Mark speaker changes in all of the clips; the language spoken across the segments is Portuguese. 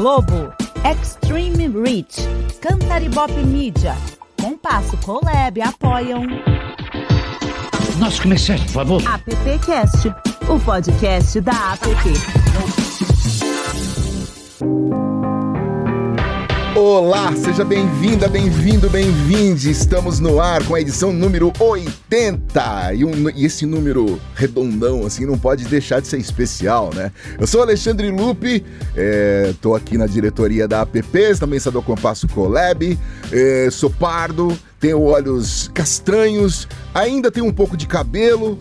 Speaker 1: Globo, Extreme Reach, Cantaribop Media, Compasso Colab apoiam.
Speaker 2: Nossos comerciais, por favor.
Speaker 1: AppCast, o podcast da App.
Speaker 3: Olá, seja bem-vinda, bem-vindo, bem-vinde. Estamos no ar com a edição número 80. E, um, e, esse número redondão, assim, não pode deixar de ser especial, né? Eu sou Alexandre Lupe, estou é, aqui na diretoria da APP, também sou do Compasso Colab, é, sou pardo, tenho olhos castanhos, ainda tenho um pouco de cabelo,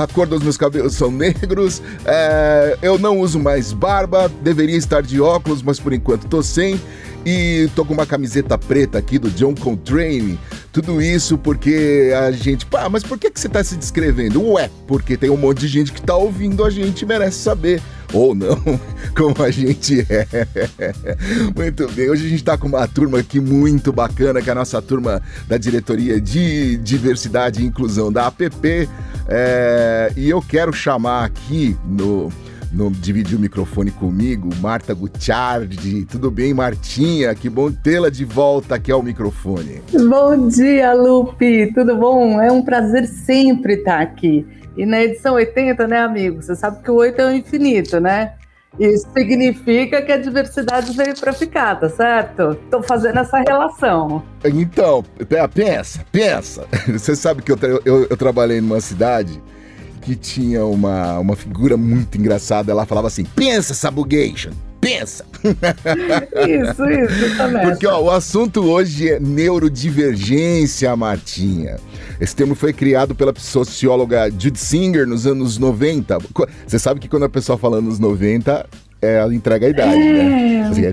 Speaker 3: a cor dos meus cabelos são negros, é, eu não uso mais barba, deveria estar de óculos, mas por enquanto tô sem. E tô com uma camiseta preta aqui do John Coltrane. Tudo isso porque a gente. Pá, mas por que, que você tá se descrevendo? Ué, porque tem um monte de gente que tá ouvindo a gente e merece saber. Ou não, como a gente é. Muito bem, hoje a gente tá com uma turma aqui muito bacana, que é a nossa turma da diretoria de diversidade e inclusão da APP. É, e eu quero chamar aqui no no, dividir o microfone comigo, Marta Gutiardi. Tudo bem, Martinha? Que bom tê-la de volta aqui ao microfone.
Speaker 4: Bom dia, Lupe. Tudo bom? É um prazer sempre estar aqui. E na edição 80, né, amigo? Você sabe que o 8 é o infinito, né? Isso significa que a diversidade veio para ficar, tá certo? Estou fazendo essa relação.
Speaker 3: Então, pensa, pensa. Você sabe que eu, eu, eu trabalhei numa cidade que tinha uma, uma figura muito engraçada. Ela falava assim: pensa, Sabugation, pensa.
Speaker 4: Isso, isso também.
Speaker 3: Porque ó, o assunto hoje é neurodivergência, Martinha. Esse termo foi criado pela socióloga Judy Singer nos anos 90. Você sabe que quando a pessoa fala anos 90, é, ela entrega a idade,
Speaker 4: é,
Speaker 3: né?
Speaker 4: Assim, é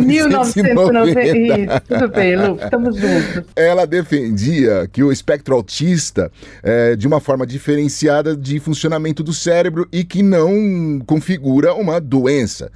Speaker 4: 1990. Isso, tudo bem, Lu, estamos juntos.
Speaker 3: Ela defendia que o espectro autista é de uma forma diferenciada de funcionamento do cérebro e que não configura uma doença.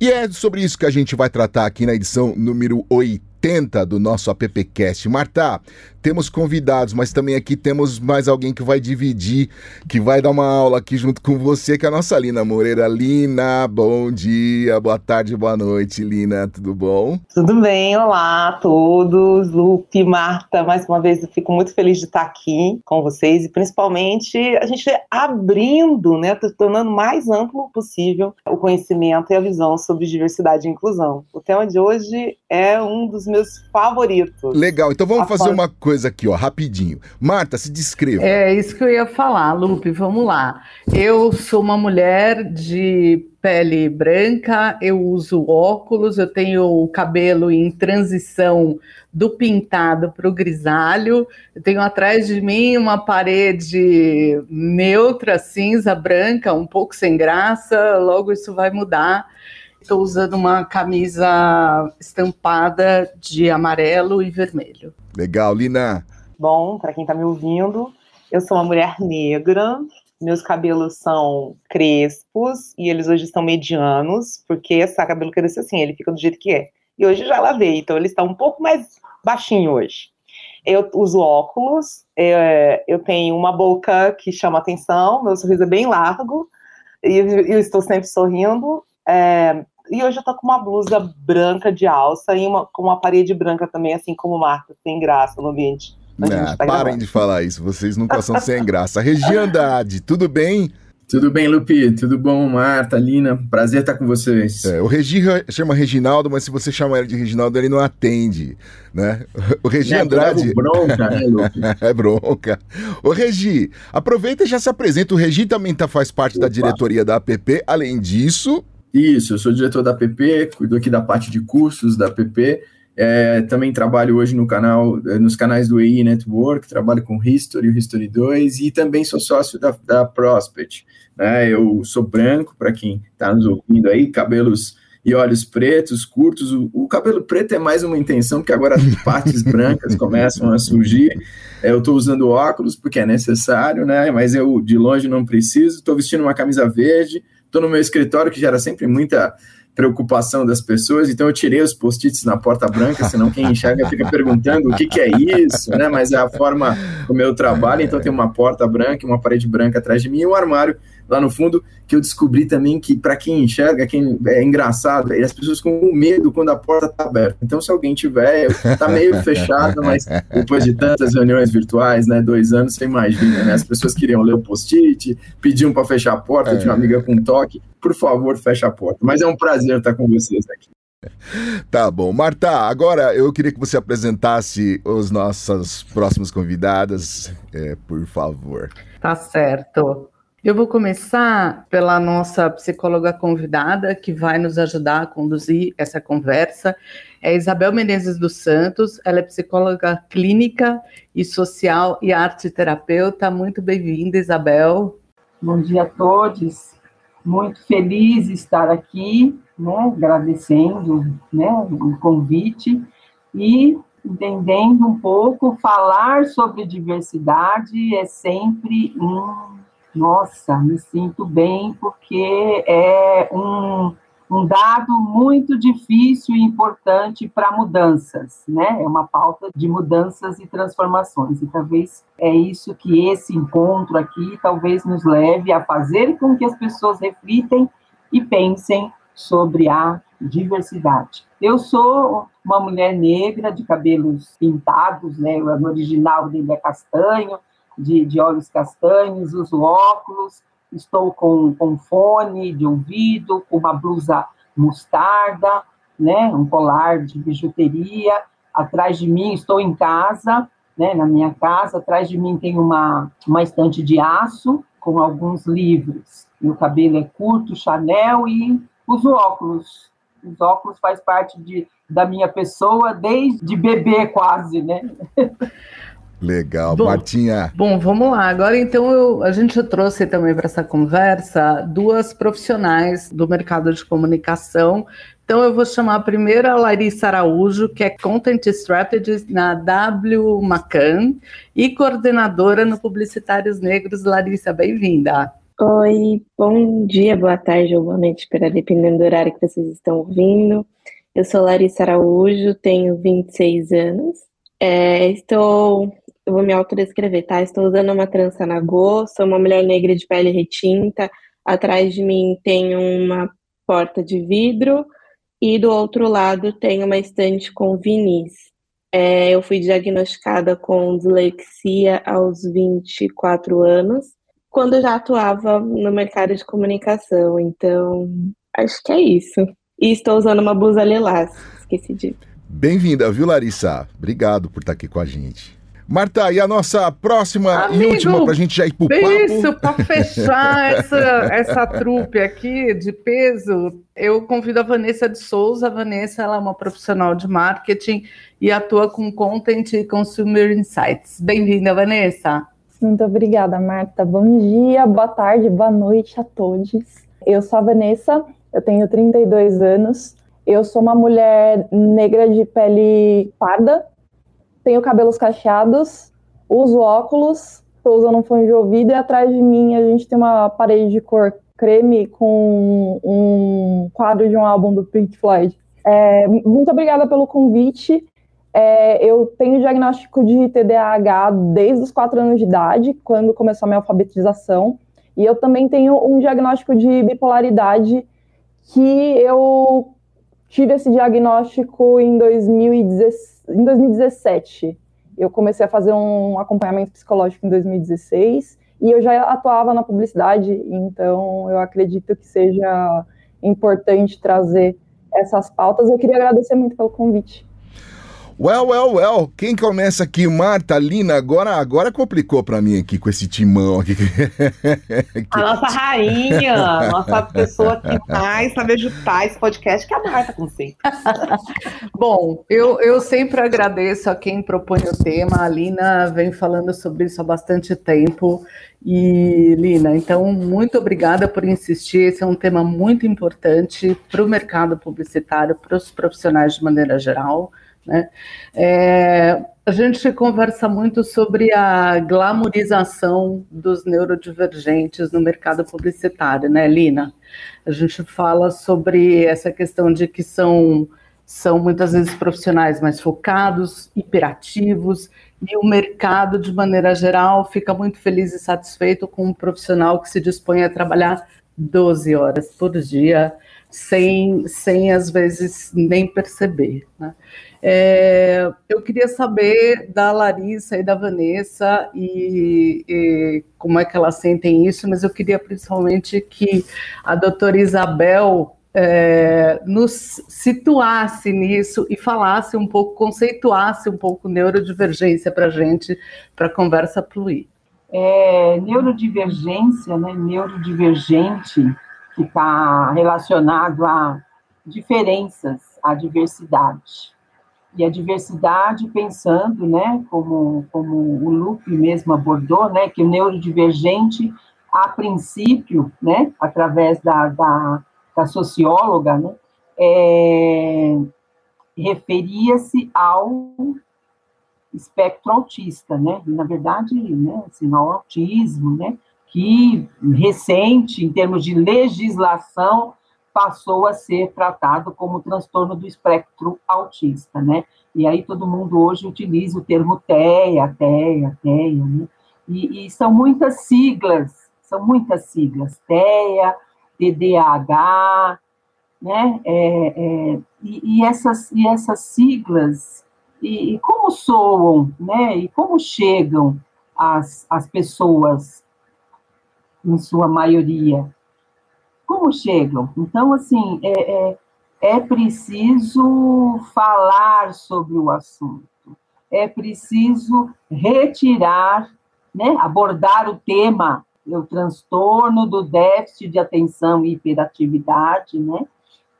Speaker 3: E é sobre isso que a gente vai tratar aqui na edição número 80 do nosso AppCast. Marta, temos convidados, mas também aqui temos mais alguém que vai dividir, que vai dar uma aula aqui junto com você, que é a nossa Lina Moreira. Lina, bom dia, boa tarde, boa noite, Lina, tudo bom?
Speaker 5: Tudo bem, olá a todos, Lupe, Marta, mais uma vez eu fico muito feliz de estar aqui com vocês e principalmente a gente abrindo, né, tornando mais amplo possível o conhecimento e a visão sobre diversidade e inclusão. O tema de hoje é um dos meus favoritos.
Speaker 3: Legal, então vamos a fazer uma coisa coisa aqui, ó, rapidinho. Marta, se descreva.
Speaker 4: É isso que eu ia falar, Lupe, vamos lá. Eu sou uma mulher de pele branca, eu uso óculos, eu tenho o cabelo em transição do pintado para o grisalho, eu tenho atrás de mim uma parede neutra, cinza, branca, um pouco sem graça, logo isso vai mudar. Estou usando uma camisa estampada de amarelo e vermelho.
Speaker 3: Legal, Lina.
Speaker 5: Bom, para quem está me ouvindo, eu sou uma mulher negra. Meus cabelos são crespos e eles hoje estão medianos, porque esse cabelo cresce assim, ele fica do jeito que é. E hoje já lavei, então ele está um pouco mais baixinho hoje. Eu uso óculos, é, eu tenho uma boca que chama atenção, meu sorriso é bem largo, e eu estou sempre sorrindo. É, e hoje eu tô com uma blusa branca de alça e uma, com uma parede branca também, assim como Marta, sem graça no ambiente.
Speaker 3: Não, tá parem gravando. de falar isso, vocês nunca são sem graça. Regia Andrade, tudo bem?
Speaker 6: Tudo bem, Lupi? Tudo bom, Marta, Lina? Prazer estar com vocês.
Speaker 3: É, o Regi chama Reginaldo, mas se você chama ele de Reginaldo, ele não atende, né? O Regi é, Andrade...
Speaker 6: É bronca, né, Lupi?
Speaker 3: é bronca. O Regi, aproveita e já se apresenta. O Regi também tá, faz parte Opa. da diretoria da APP. Além disso,
Speaker 6: isso, eu sou diretor da app, cuido aqui da parte de cursos da app. É, também trabalho hoje no canal, é, nos canais do EI Network, trabalho com History, o History 2 e também sou sócio da, da Prospect. Né? Eu sou branco, para quem está nos ouvindo aí, cabelos e olhos pretos, curtos. O, o, cabelo preto é mais uma intenção, porque agora as partes brancas começam a surgir. É, eu estou usando óculos porque é necessário, né? Mas eu de longe não preciso. Estou vestindo uma camisa verde, Estou no meu escritório, que gera sempre muita preocupação das pessoas, então eu tirei os post-its na porta branca, senão quem enxerga fica perguntando o que, que, é isso, né? Mas é a forma como eu trabalho, então tem uma porta branca, uma parede branca atrás de mim e um armário lá no fundo, que eu descobri também que para quem enxerga, quem é engraçado, as pessoas com medo quando a porta está aberta. Então, se alguém tiver, está meio fechado, mas depois de tantas reuniões virtuais, né, dois anos, você imagina, né, as pessoas queriam ler o post-it, pediam para fechar a porta, é. tinha uma amiga com toque, por favor, fecha a porta. Mas é um prazer estar com vocês aqui.
Speaker 3: Tá bom. Marta, agora eu queria que você apresentasse os nossas próximas convidadas, é, por favor.
Speaker 4: Tá certo. Eu vou começar pela nossa psicóloga convidada, que vai nos ajudar a conduzir essa conversa. É Isabel Menezes dos Santos, ela é psicóloga clínica e social e arte terapeuta. Muito bem-vinda, Isabel.
Speaker 7: Bom dia a todos. Muito feliz de estar aqui, né, agradecendo né, o convite e entendendo um pouco, falar sobre diversidade é sempre um nossa, me sinto bem porque é um, um dado muito difícil e importante para mudanças, né? É uma pauta de mudanças e transformações. E talvez é isso que esse encontro aqui talvez nos leve a fazer com que as pessoas reflitem e pensem sobre a diversidade. Eu sou uma mulher negra de cabelos pintados, né? O original dele é castanho, de, de olhos castanhos, uso óculos, estou com, com fone de ouvido, com uma blusa mostarda, né, um colar de bijuteria. Atrás de mim, estou em casa, né, na minha casa, atrás de mim tem uma, uma estante de aço com alguns livros. Meu cabelo é curto, Chanel e uso óculos. Os óculos faz parte de, da minha pessoa desde bebê quase, né?
Speaker 3: Legal, bom, Martinha.
Speaker 4: Bom, vamos lá. Agora, então, eu, a gente trouxe também para essa conversa duas profissionais do mercado de comunicação. Então, eu vou chamar a primeira Larissa Araújo, que é Content Strategist na W Macan e coordenadora no Publicitários Negros. Larissa, bem-vinda.
Speaker 8: Oi, bom dia, boa tarde ou boa noite, para dependendo do horário que vocês estão ouvindo. Eu sou Larissa Araújo, tenho 26 anos. É, estou eu vou me autodescrever, tá? Estou usando uma trança na go, sou uma mulher negra de pele retinta, atrás de mim tem uma porta de vidro e do outro lado tem uma estante com vinis. É, eu fui diagnosticada com dislexia aos 24 anos, quando já atuava no mercado de comunicação, então acho que é isso. E estou usando uma blusa lilás, esqueci de.
Speaker 3: Bem-vinda, viu, Larissa? Obrigado por estar aqui com a gente. Marta, e a nossa próxima Amigo, e última para a gente já ir pro papo?
Speaker 4: Isso, para fechar essa, essa trupe aqui de peso, eu convido a Vanessa de Souza. A Vanessa ela é uma profissional de marketing e atua com Content e Consumer Insights. Bem-vinda, Vanessa.
Speaker 9: Muito obrigada, Marta. Bom dia, boa tarde, boa noite a todos. Eu sou a Vanessa, eu tenho 32 anos. Eu sou uma mulher negra de pele parda, tenho cabelos cacheados, uso óculos, estou usando um fone de ouvido e atrás de mim a gente tem uma parede de cor creme com um quadro de um álbum do Pink Floyd. É, muito obrigada pelo convite. É, eu tenho diagnóstico de TDAH desde os quatro anos de idade, quando começou a minha alfabetização. E eu também tenho um diagnóstico de bipolaridade que eu tive esse diagnóstico em 2016 em 2017. Eu comecei a fazer um acompanhamento psicológico em 2016 e eu já atuava na publicidade, então eu acredito que seja importante trazer essas pautas. Eu queria agradecer muito pelo convite.
Speaker 3: Well, well, well. Quem começa aqui? Marta, Lina. Agora, agora complicou para mim aqui com esse timão aqui.
Speaker 5: A nossa rainha, a nossa pessoa que mais sabe ajudar esse podcast, que é a Marta Conceito.
Speaker 4: Bom, eu, eu sempre agradeço a quem propõe o tema. A Lina vem falando sobre isso há bastante tempo. E, Lina, então, muito obrigada por insistir. Esse é um tema muito importante para o mercado publicitário, para os profissionais de maneira geral. Né? É, a gente conversa muito sobre a glamorização dos neurodivergentes no mercado publicitário, né, Lina? A gente fala sobre essa questão de que são, são muitas vezes profissionais mais focados, hiperativos, e o mercado, de maneira geral, fica muito feliz e satisfeito com um profissional que se dispõe a trabalhar 12 horas por dia, sem, sem às vezes nem perceber. Né? É, eu queria saber da Larissa e da Vanessa e, e, como é que elas sentem isso, mas eu queria principalmente que a doutora Isabel é, nos situasse nisso e falasse um pouco, conceituasse um pouco neurodivergência para a gente, para a conversa fluir.
Speaker 7: É, neurodivergência, né, neurodivergente, que está relacionado a diferenças, a diversidade. E a diversidade, pensando, né, como, como o Lupe mesmo abordou, né, que o neurodivergente, a princípio, né, através da, da da socióloga, né, é, referia-se ao espectro autista, né? E, na verdade, né, assim, ao autismo, né? Que recente, em termos de legislação, passou a ser tratado como transtorno do espectro autista, né? E aí todo mundo hoje utiliza o termo TEA, TEA, TEA, né? E, e são muitas siglas, são muitas siglas, TEA, TDAH, né? É, é, e, e, essas, e essas siglas, e, e, como soam, né? E como chegam às, às pessoas, em sua maioria? Como chegam? Então, assim, é, é, é preciso falar sobre o assunto, é preciso retirar, né? Abordar o tema o transtorno do déficit de atenção e hiperatividade, né,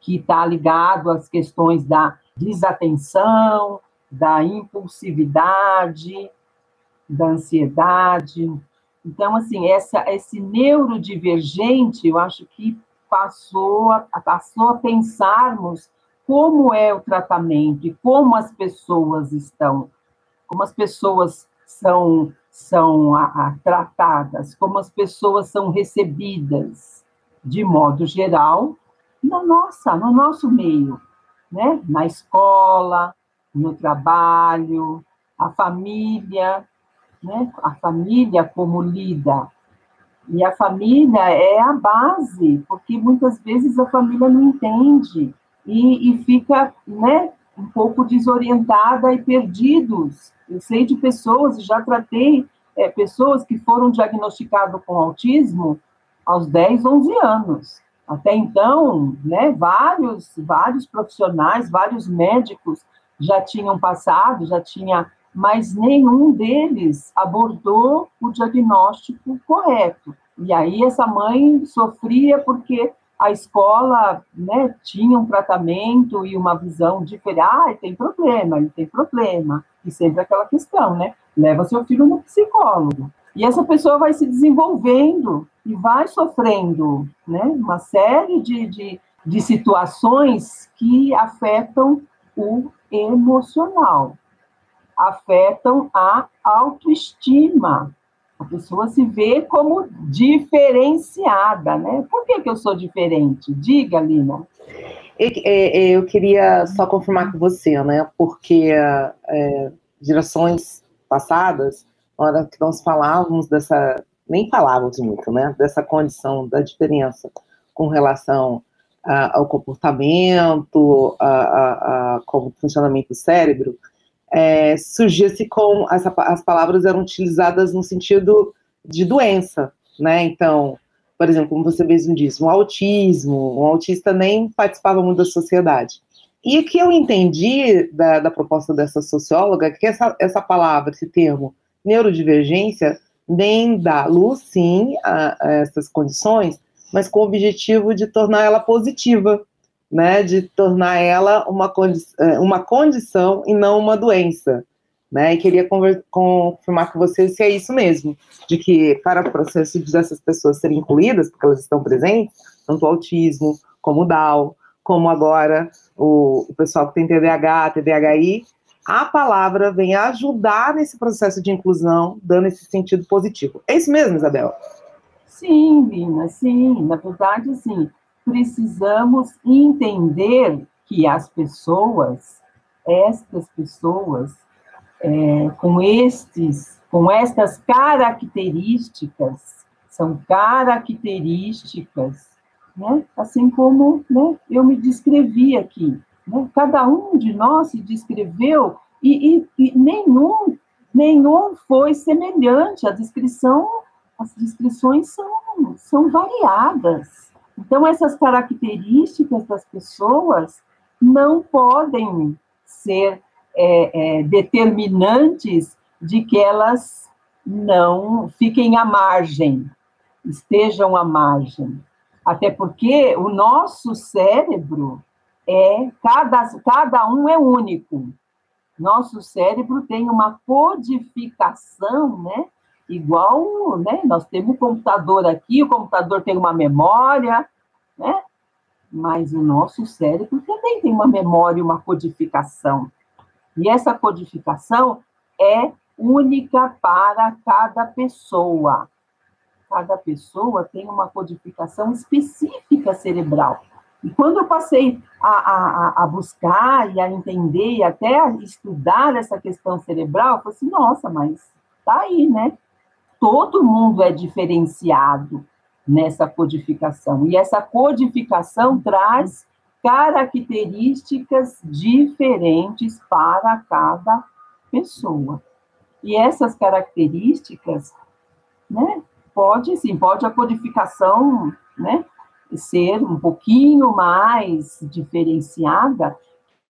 Speaker 7: que está ligado às questões da desatenção, da impulsividade, da ansiedade. Então, assim, essa, esse neurodivergente, eu acho que passou a, passou a pensarmos como é o tratamento e como as pessoas estão, como as pessoas são são a, a, tratadas, como as pessoas são recebidas, de modo geral, na nossa, no nosso meio, né? Na escola, no trabalho, a família, né? A família como lida. E a família é a base, porque muitas vezes a família não entende e, e fica, né? Um pouco desorientada e perdidos eu sei de pessoas, já tratei é, pessoas que foram diagnosticadas com autismo aos 10, 11 anos. Até então, né, vários, vários profissionais, vários médicos já tinham passado, já tinha, mas nenhum deles abordou o diagnóstico correto. E aí essa mãe sofria porque a escola né, tinha um tratamento e uma visão diferente. Ah, tem problema, ele tem problema. E sempre aquela questão, né? Leva seu filho no psicólogo. E essa pessoa vai se desenvolvendo e vai sofrendo né, uma série de, de, de situações que afetam o emocional, afetam a autoestima. A pessoa se vê como diferenciada, né? Por que, que eu sou diferente? Diga, Lina.
Speaker 5: Eu, queria só confirmar com você, né? Porque é, gerações passadas, na hora que nós falávamos dessa, nem falávamos muito, né? Dessa condição da diferença com relação a, ao comportamento, a, a, a, como funcionamento do cérebro, é, surgia-se com essa, as palavras eram utilizadas no sentido de doença, né? Então, por exemplo, como você mesmo disse, um autismo, um autista nem participava muito da sociedade. E o que eu entendi da, da proposta dessa socióloga, que essa, essa palavra, esse termo, neurodivergência, nem dá luz, sim, a, a essas condições, mas com o objetivo de tornar ela positiva, né, de tornar ela uma, condi é, uma condição e não uma doença. Né, e queria confirmar com vocês se é isso mesmo, de que para o processo dessas pessoas serem incluídas, porque elas estão presentes, tanto o autismo, como o Down, como agora o, o pessoal que tem TDAH, TDAHI, a palavra vem ajudar nesse processo de inclusão, dando esse sentido positivo. É isso mesmo, Isabel?
Speaker 7: Sim, Lina, sim. Na verdade, sim. Precisamos entender que as pessoas, estas pessoas, é, com estes, com estas características, são características, né? assim como né, eu me descrevi aqui. Né? Cada um de nós se descreveu e, e, e nenhum, nenhum foi semelhante. A descrição, as descrições são, são variadas. Então, essas características das pessoas não podem ser é, é, determinantes de que elas não fiquem à margem, estejam à margem. Até porque o nosso cérebro é, cada, cada um é único. Nosso cérebro tem uma codificação, né? Igual, né? Nós temos um computador aqui, o computador tem uma memória, né? Mas o nosso cérebro também tem uma memória, uma codificação. E essa codificação é única para cada pessoa. Cada pessoa tem uma codificação específica cerebral. E quando eu passei a, a, a buscar e a entender e até a estudar essa questão cerebral, eu falei assim, nossa, mas tá aí, né? Todo mundo é diferenciado nessa codificação. E essa codificação traz características diferentes para cada pessoa. E essas características, né, pode sim, pode a codificação, né, ser um pouquinho mais diferenciada,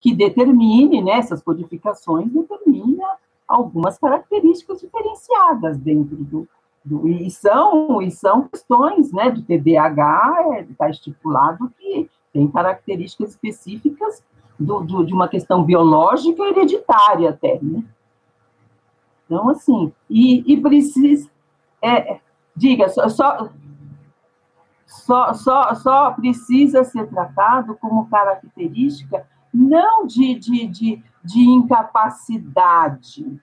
Speaker 7: que determine, né, essas codificações determina algumas características diferenciadas dentro do, do e são e são questões, né, do TDAH está é, estipulado que tem características específicas do, do, de uma questão biológica hereditária até, né? Então, assim, e, e precisa... É, diga, só, só, só, só, só precisa ser tratado como característica não de, de, de, de incapacidade,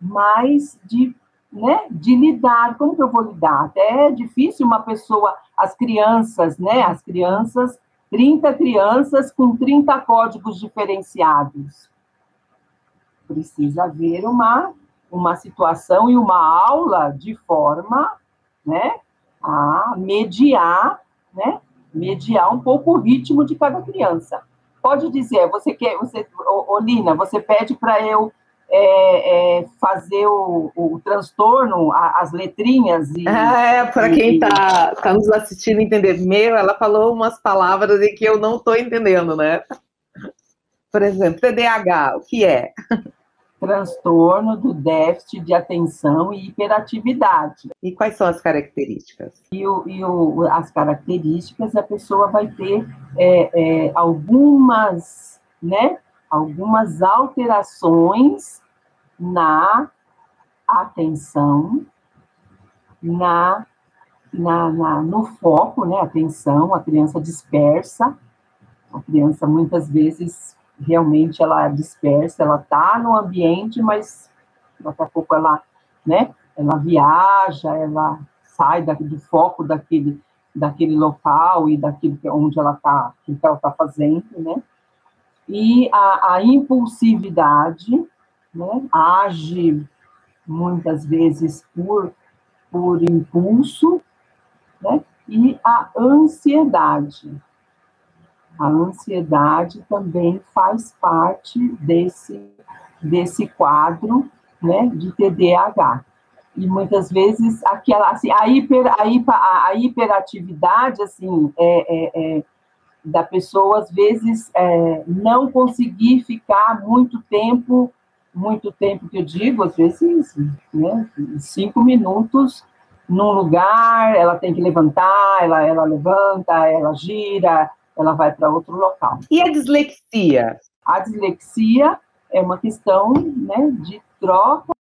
Speaker 7: mas de, né, de lidar. Como que eu vou lidar? Até é difícil uma pessoa, as crianças, né, as crianças 30 crianças com 30 códigos diferenciados. Precisa haver uma, uma situação e uma aula de forma né, a mediar, né, mediar um pouco o ritmo de cada criança. Pode dizer, você quer, você, Olina, você pede para eu é, é, fazer o, o transtorno, a, as letrinhas. E,
Speaker 5: ah, é, para quem está tá nos assistindo entender. Meu, ela falou umas palavras em que eu não estou entendendo, né? Por exemplo, TDAH, o que é?
Speaker 7: Transtorno do déficit de atenção e hiperatividade.
Speaker 5: E quais são as características?
Speaker 7: E, o, e o, as características, a pessoa vai ter é, é algumas, né? algumas alterações na atenção, na, na, na, no foco, né? Atenção, a criança dispersa, a criança muitas vezes realmente ela dispersa, ela está no ambiente, mas daqui a pouco ela, né? Ela viaja, ela sai do foco daquele, daquele local e daquilo que, onde ela está, que ela está fazendo, né? e a, a impulsividade, né, age muitas vezes por, por impulso, né, e a ansiedade. A ansiedade também faz parte desse, desse quadro né, de TDAH. E muitas vezes aquela assim, a, hiper, a, hiper, a hiperatividade assim, é, é, é da pessoa, às vezes, é, não conseguir ficar muito tempo, muito tempo que eu digo, às vezes, né, cinco minutos num lugar, ela tem que levantar, ela, ela levanta, ela gira, ela vai para outro local.
Speaker 5: E a dislexia?
Speaker 7: A dislexia é uma questão né, de troca,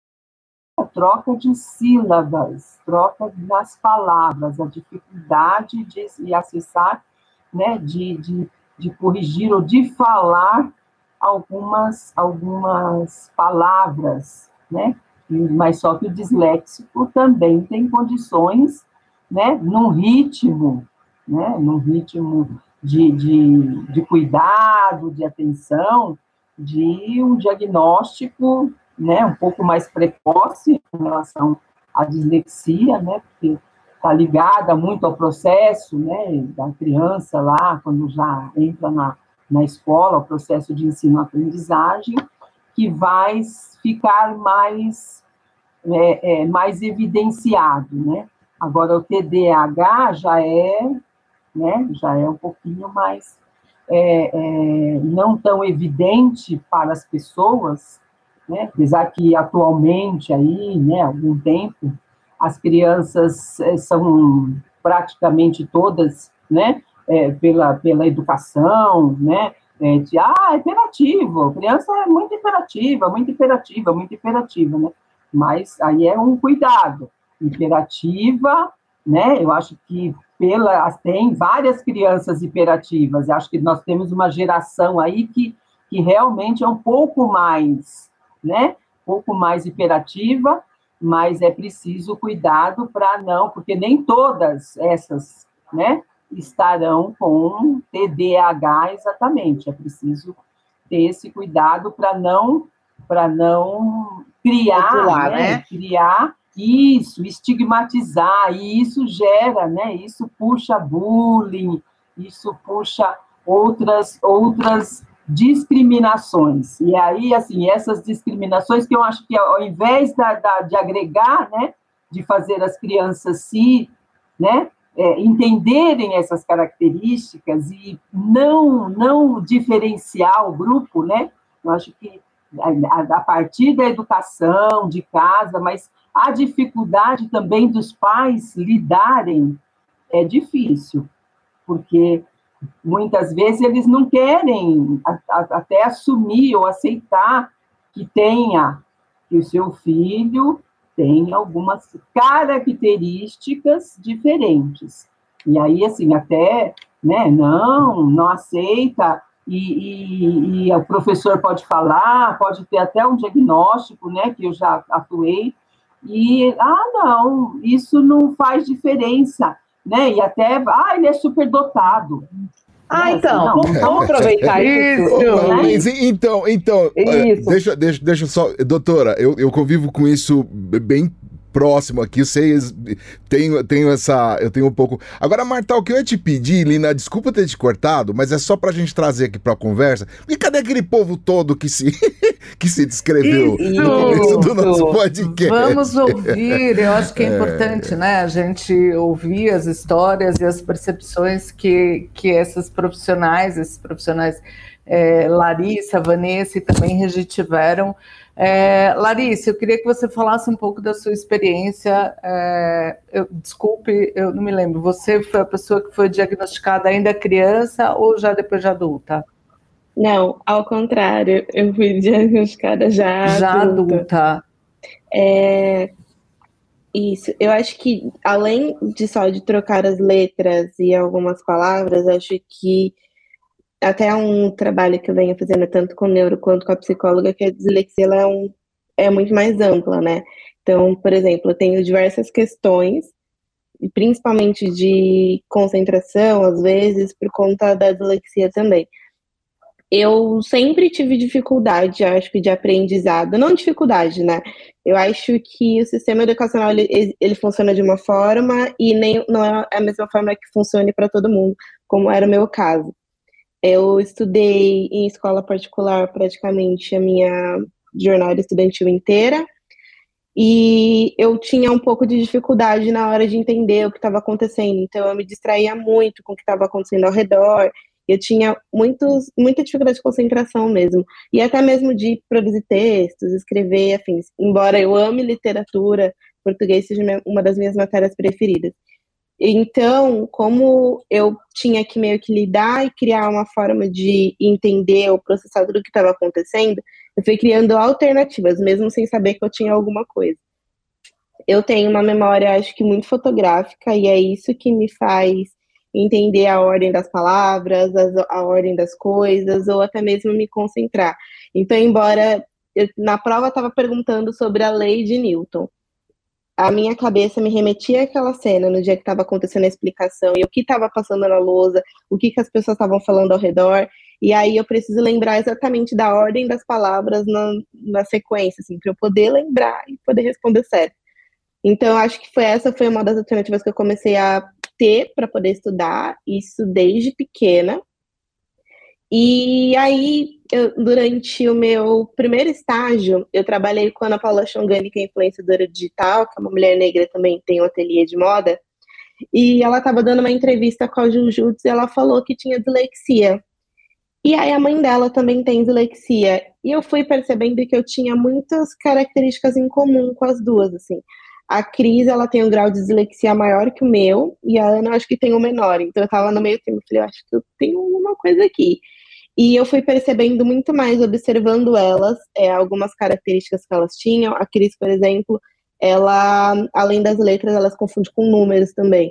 Speaker 7: troca de sílabas, troca das palavras, a dificuldade de acessar né, de, de, de corrigir ou de falar algumas, algumas palavras, né? Mas só que o disléxico também tem condições, né, num ritmo, né, num ritmo de, de, de cuidado, de atenção, de um diagnóstico né, um pouco mais precoce em relação à dislexia, né, porque está ligada muito ao processo, né, da criança lá, quando já entra na, na escola, o processo de ensino-aprendizagem, que vai ficar mais, é, é, mais evidenciado, né. Agora, o TDAH já é, né, já é um pouquinho mais, é, é não tão evidente para as pessoas, né? apesar que atualmente aí, né, há algum tempo, as crianças eh, são praticamente todas, né, é, pela, pela educação, né, é, de, ah, é imperativo, criança é muito imperativa, muito imperativa, muito imperativa, né, mas aí é um cuidado, imperativa, né, eu acho que pela, tem várias crianças hiperativas, eu acho que nós temos uma geração aí que, que realmente é um pouco mais né? Um pouco mais hiperativa, mas é preciso cuidado para não, porque nem todas essas, né, estarão com TDAH exatamente. É preciso ter esse cuidado para não para não criar, né, né? criar isso, estigmatizar, e isso gera, né? Isso puxa bullying, isso puxa outras outras discriminações. E aí, assim, essas discriminações que eu acho que ao invés da, da de agregar, né, de fazer as crianças se, né, é, entenderem essas características e não não diferenciar o grupo, né, eu acho que a, a partir da educação, de casa, mas a dificuldade também dos pais lidarem é difícil, porque muitas vezes eles não querem até assumir ou aceitar que tenha, que o seu filho tem algumas características diferentes. E aí, assim, até, né, não, não aceita, e, e, e, o professor pode falar, pode ter até um diagnóstico, né, que eu já atuei, e, ah, não, isso não faz diferença né? E até, ah, ele é superdotado.
Speaker 5: Ah, então, não, vamos, vamos, aproveitar isso.
Speaker 3: isso né? Então, então, isso. Deixa, deixa, deixa só, doutora, eu, eu convivo com isso bem próximo aqui, vocês tenho, tenho essa. Eu tenho um pouco. Agora, Marta, o que eu ia te pedir, Lina, desculpa ter te cortado, mas é só pra gente trazer aqui pra conversa. E cadê aquele povo todo que se, que se descreveu
Speaker 4: Isso. no começo do nosso podcast? Vamos ouvir, eu acho que é, é importante, né? A gente ouvir as histórias e as percepções que, que essas profissionais, esses profissionais. É, Larissa, Vanessa e também Regi tiveram é, Larissa, eu queria que você falasse um pouco da sua experiência. É, eu, desculpe, eu não me lembro. Você foi a pessoa que foi diagnosticada ainda criança ou já depois de adulta?
Speaker 8: Não, ao contrário, eu fui diagnosticada já, já adulta. adulta. É, isso, eu acho que além de só de trocar as letras e algumas palavras, acho que até um trabalho que eu venho fazendo tanto com neuro quanto com a psicóloga, que a dislexia é, um, é muito mais ampla, né? Então, por exemplo, eu tenho diversas questões, principalmente de concentração, às vezes, por conta da dislexia também. Eu sempre tive dificuldade, acho que, de aprendizado. Não dificuldade, né? Eu acho que o sistema educacional, ele, ele funciona de uma forma e nem, não é a mesma forma que funcione para todo mundo, como era o meu caso. Eu estudei em escola particular praticamente a minha jornada estudantil inteira. E eu tinha um pouco de dificuldade na hora de entender o que estava acontecendo. Então, eu me distraía muito com o que estava acontecendo ao redor. Eu tinha muitos, muita dificuldade de concentração mesmo. E até mesmo de produzir textos, escrever, afins. Embora eu ame literatura, português seja uma das minhas matérias preferidas. Então, como eu tinha que meio que lidar e criar uma forma de entender ou processar tudo o que estava acontecendo, eu fui criando alternativas, mesmo sem saber que eu tinha alguma coisa. Eu tenho uma memória, acho que muito fotográfica, e é isso que me faz entender a ordem das palavras, a ordem das coisas, ou até mesmo me concentrar. Então, embora eu, na prova estava perguntando sobre a lei de Newton, a minha cabeça me remetia àquela cena no dia que estava acontecendo a explicação e o que estava passando na lousa, o que, que as pessoas estavam falando ao redor. E aí eu preciso lembrar exatamente da ordem das palavras na, na sequência, assim, para eu poder lembrar e poder responder certo. Então, acho que foi essa foi uma das alternativas que eu comecei a ter para poder estudar, isso desde pequena. E aí, eu, durante o meu primeiro estágio, eu trabalhei com a Ana Paula Chongani, que é influenciadora digital, que é uma mulher negra também tem um ateliê de moda. E ela estava dando uma entrevista com a Jujutsu e ela falou que tinha dislexia. E aí a mãe dela também tem dislexia. E eu fui percebendo que eu tinha muitas características em comum com as duas, assim. A Cris, ela tem um grau de dislexia maior que o meu, e a Ana, acho que tem o um menor. Então eu tava no meio termo, falei, eu acho que eu tenho alguma coisa aqui. E eu fui percebendo muito mais, observando elas, é, algumas características que elas tinham. A Cris, por exemplo, ela, além das letras, ela se confunde com números também.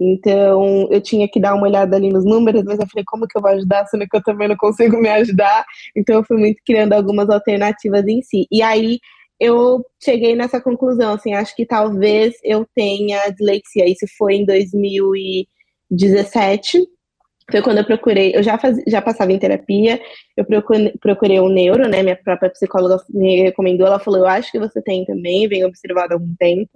Speaker 8: Então, eu tinha que dar uma olhada ali nos números, mas eu falei, como que eu vou ajudar, sendo que eu também não consigo me ajudar? Então, eu fui muito criando algumas alternativas em si. E aí, eu cheguei nessa conclusão, assim, acho que talvez eu tenha dislexia. Isso foi em 2017, foi quando eu procurei, eu já, faz, já passava em terapia, eu procurei, procurei um neuro, né, minha própria psicóloga me recomendou, ela falou, eu acho que você tem também, venho observado há algum tempo,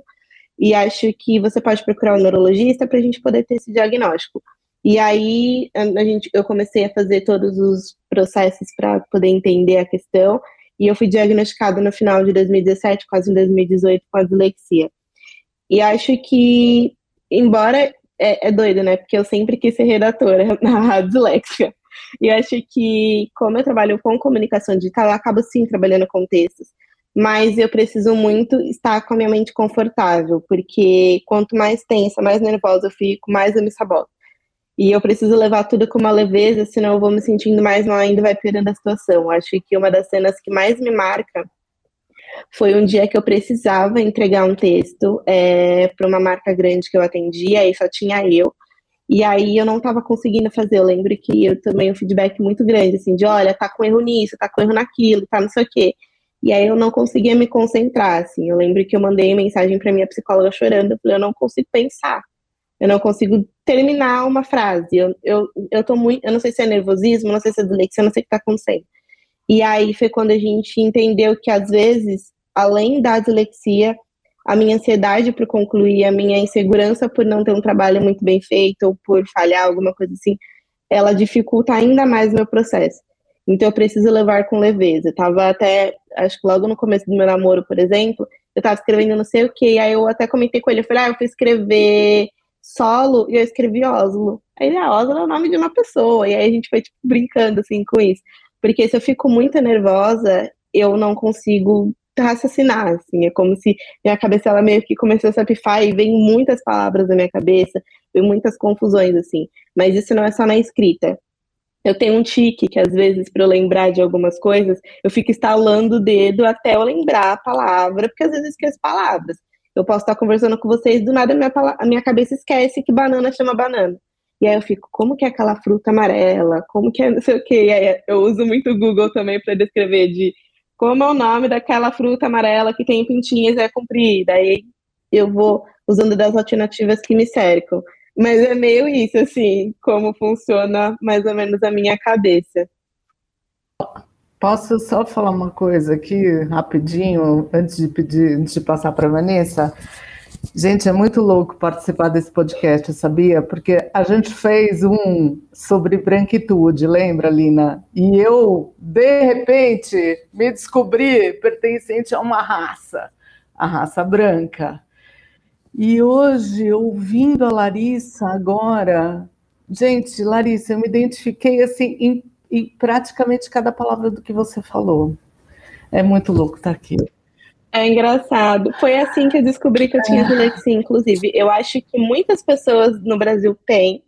Speaker 8: e acho que você pode procurar um neurologista para a gente poder ter esse diagnóstico. E aí a gente, eu comecei a fazer todos os processos para poder entender a questão, e eu fui diagnosticada no final de 2017, quase em 2018, com a dislexia. E acho que, embora é, é doido, né? Porque eu sempre quis ser redatora na dislexia. E acho que, como eu trabalho com comunicação digital, eu acabo sim trabalhando com textos. Mas eu preciso muito estar com a minha mente confortável, porque quanto mais tensa, mais nervosa eu fico, mais eu me saboto. E eu preciso levar tudo com uma leveza, senão eu vou me sentindo mais mal ainda, vai piorando a situação. Acho que uma das cenas que mais me marca foi um dia que eu precisava entregar um texto é, para uma marca grande que eu atendia, e só tinha eu. E aí eu não estava conseguindo fazer. Eu lembro que eu também um feedback muito grande, assim, de olha, tá com erro nisso, tá com erro naquilo, tá não sei o quê. E aí eu não conseguia me concentrar, assim. Eu lembro que eu mandei mensagem para minha psicóloga chorando, eu falei, eu não consigo pensar. Eu não consigo terminar uma frase. Eu, eu, eu tô muito, eu não sei se é nervosismo, não sei se é dislexia, eu não sei o que tá acontecendo. E aí foi quando a gente entendeu que às vezes, além da dislexia, a minha ansiedade por concluir, a minha insegurança por não ter um trabalho muito bem feito ou por falhar, alguma coisa assim, ela dificulta ainda mais o meu processo. Então eu preciso levar com leveza. Eu tava até, acho que logo no começo do meu namoro, por exemplo, eu tava escrevendo não sei o que, aí eu até comentei com ele, eu falei, ah, eu fui escrever solo e eu escrevi Oslo. Aí ele, ah, Oslo é o nome de uma pessoa, e aí a gente foi tipo, brincando assim com isso. Porque se eu fico muito nervosa, eu não consigo raciocinar, assim, é como se minha cabeça ela meio que começou a se apifar e vem muitas palavras na minha cabeça, vem muitas confusões, assim, mas isso não é só na escrita. Eu tenho um tique que às vezes para eu lembrar de algumas coisas, eu fico estalando o dedo até eu lembrar a palavra, porque às vezes eu esqueço palavras. Eu posso estar conversando com vocês, do nada a minha, a minha cabeça esquece que banana chama banana. E aí eu fico, como que é aquela fruta amarela? Como que é não sei o quê? E aí eu uso muito o Google também para descrever de como é o nome daquela fruta amarela que tem pintinhas e é comprida. Aí eu vou usando das alternativas que me cercam. Mas é meio isso, assim, como funciona mais ou menos a minha cabeça.
Speaker 4: Posso só falar uma coisa aqui, rapidinho, antes de pedir, antes de passar para a Vanessa? Gente, é muito louco participar desse podcast, sabia? Porque a gente fez um sobre branquitude, lembra, Lina? E eu, de repente, me descobri pertencente a uma raça, a raça branca. E hoje, ouvindo a Larissa agora, gente, Larissa, eu me identifiquei assim em, em praticamente cada palavra do que você falou. É muito louco estar aqui.
Speaker 8: É engraçado. Foi assim que eu descobri que eu tinha dislexia, inclusive. Eu acho que muitas pessoas no Brasil têm,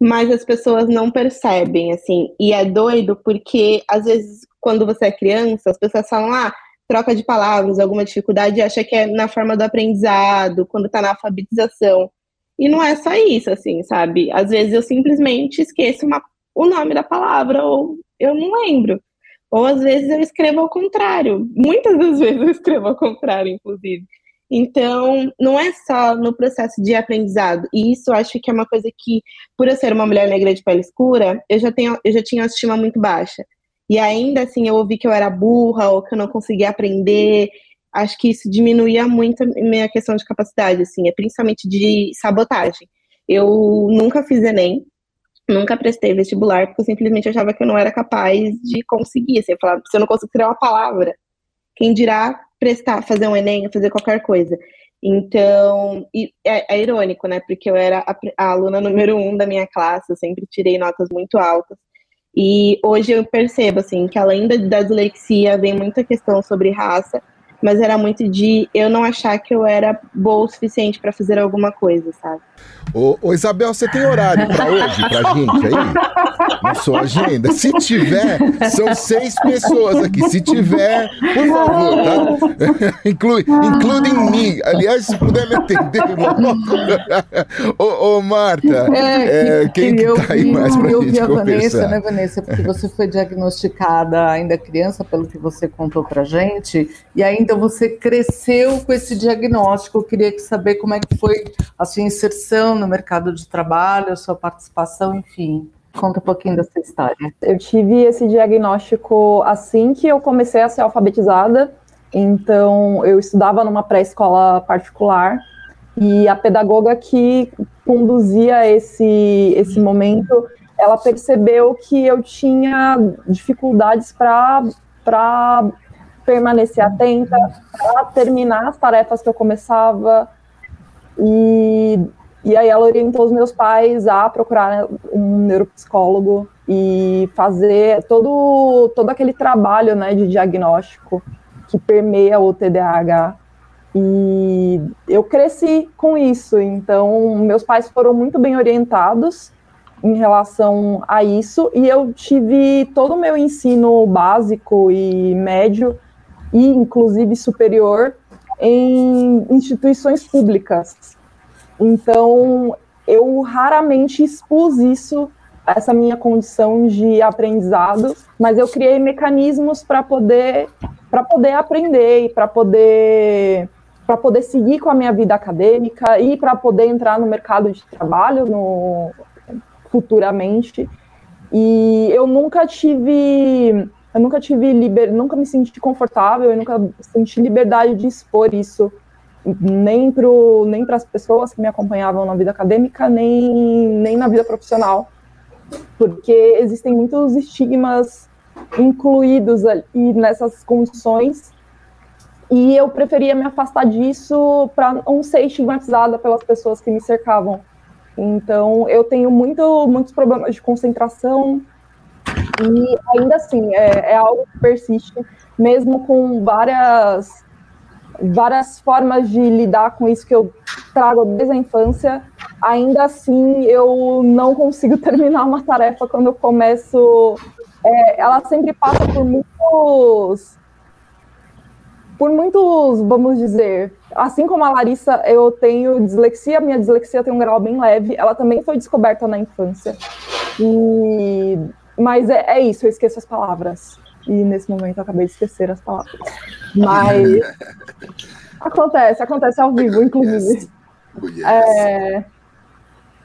Speaker 8: mas as pessoas não percebem, assim. E é doido porque, às vezes, quando você é criança, as pessoas falam, ah, troca de palavras, alguma dificuldade, e acha que é na forma do aprendizado, quando tá na alfabetização. E não é só isso, assim, sabe? Às vezes eu simplesmente esqueço uma, o nome da palavra, ou eu não lembro. Ou às vezes eu escrevo ao contrário. Muitas das vezes eu escrevo ao contrário, inclusive. Então, não é só no processo de aprendizado. E isso acho que é uma coisa que, por eu ser uma mulher negra de pele escura, eu já, tenho, eu já tinha autoestima muito baixa. E ainda assim, eu ouvi que eu era burra ou que eu não conseguia aprender. Acho que isso diminuía muito a minha questão de capacidade, assim, é principalmente de sabotagem. Eu nunca fiz Enem, nunca prestei vestibular, porque eu simplesmente achava que eu não era capaz de conseguir. Assim, eu falava, se eu não consigo criar uma palavra, quem dirá prestar, fazer um Enem, fazer qualquer coisa. Então, é, é, irônico, né? Porque eu era a, a, aluna número um da minha classe, eu sempre tirei notas muito altas. E hoje eu percebo, assim, que além da, da dislexia, vem muita questão sobre raça, mas era muito de eu não achar que eu era boa o suficiente para fazer alguma coisa, sabe?
Speaker 3: Ô, ô, Isabel, você tem horário para hoje, pra gente aí? Na sua agenda? Se tiver, são seis pessoas aqui. Se tiver, por favor, tá? Inclui, includem mim. Aliás, se puder me atender, ô, ô, Marta, é, é, quem que tá aí mais pra gente
Speaker 4: a
Speaker 3: conversar?
Speaker 4: Vanessa, né, Vanessa? Porque você foi diagnosticada ainda criança, pelo que você contou pra gente, e ainda você cresceu com esse diagnóstico. Eu queria saber como é que foi a sua inserção no mercado de trabalho, a sua participação, enfim. Conta um pouquinho dessa história.
Speaker 9: Eu tive esse diagnóstico assim que eu comecei a ser alfabetizada. Então, eu estudava numa pré-escola particular e a pedagoga que conduzia esse, esse momento, ela percebeu que eu tinha dificuldades para permanecer atenta, para terminar as tarefas que eu começava. E, e aí ela orientou os meus pais a procurar um neuropsicólogo e fazer todo, todo aquele trabalho né, de diagnóstico que permeia o TDAH. E eu cresci com isso, então meus pais foram muito bem orientados em relação a isso, e eu tive todo o meu ensino básico e médio e inclusive superior em instituições públicas. Então, eu raramente expus isso, essa minha condição de aprendizado, mas eu criei mecanismos para poder para poder aprender e para poder para poder seguir com a minha vida acadêmica e para poder entrar no mercado de trabalho no, futuramente. E eu nunca tive eu nunca tive liber, nunca me senti confortável, eu nunca senti liberdade de expor isso nem para nem as pessoas que me acompanhavam na vida acadêmica, nem, nem na vida profissional, porque existem muitos estigmas incluídos ali nessas condições e eu preferia me afastar disso para não ser estigmatizada pelas pessoas que me cercavam. Então, eu tenho muito, muitos problemas de concentração, e ainda assim, é, é algo que persiste, mesmo com várias, várias formas de lidar com isso que eu trago desde a infância, ainda assim eu não consigo terminar uma tarefa quando eu começo. É, ela sempre passa por muitos. Por muitos, vamos dizer, assim como a Larissa, eu tenho dislexia, minha dislexia tem um grau bem leve, ela também foi descoberta na infância. E mas é, é, isso, eu esqueço as palavras. E nesse momento eu acabei de esquecer as palavras. Mas acontece, acontece ao vivo, inclusive. Yes. É,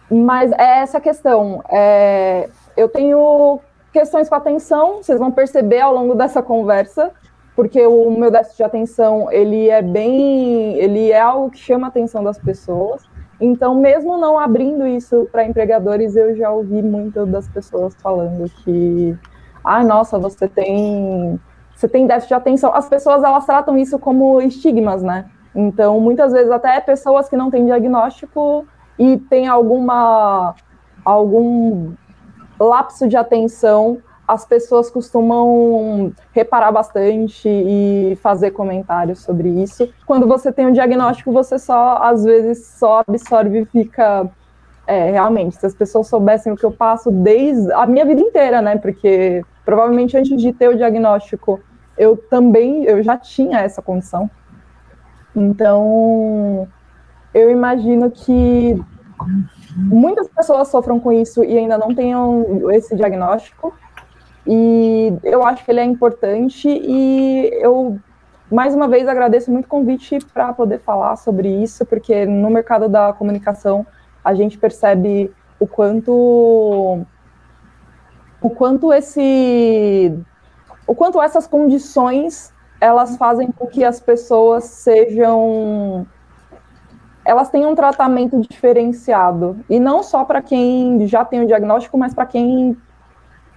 Speaker 9: mas é essa questão. É, eu tenho questões com atenção, vocês vão perceber ao longo dessa conversa, porque o meu déficit de atenção, ele é bem, ele é algo que chama a atenção das pessoas. Então, mesmo não abrindo isso para empregadores, eu já ouvi muitas das pessoas falando que, ah, nossa, você tem, você tem déficit de atenção. As pessoas elas tratam isso como estigmas, né? Então, muitas vezes até pessoas que não têm diagnóstico e têm alguma algum lapso de atenção as pessoas costumam reparar bastante e fazer comentários sobre isso. Quando você tem um diagnóstico, você só, às vezes, só absorve e fica. É, realmente, se as pessoas soubessem o que eu passo desde a minha vida inteira, né? Porque provavelmente antes de ter o diagnóstico, eu também eu já tinha essa condição. Então, eu imagino que muitas pessoas sofram com isso e ainda não tenham esse diagnóstico. E eu acho que ele é importante e eu mais uma vez agradeço muito o convite para poder falar sobre isso, porque no mercado da comunicação a gente percebe o quanto o quanto esse o quanto essas condições elas fazem com que as pessoas sejam elas têm um tratamento diferenciado. E não só para quem já tem o diagnóstico, mas para quem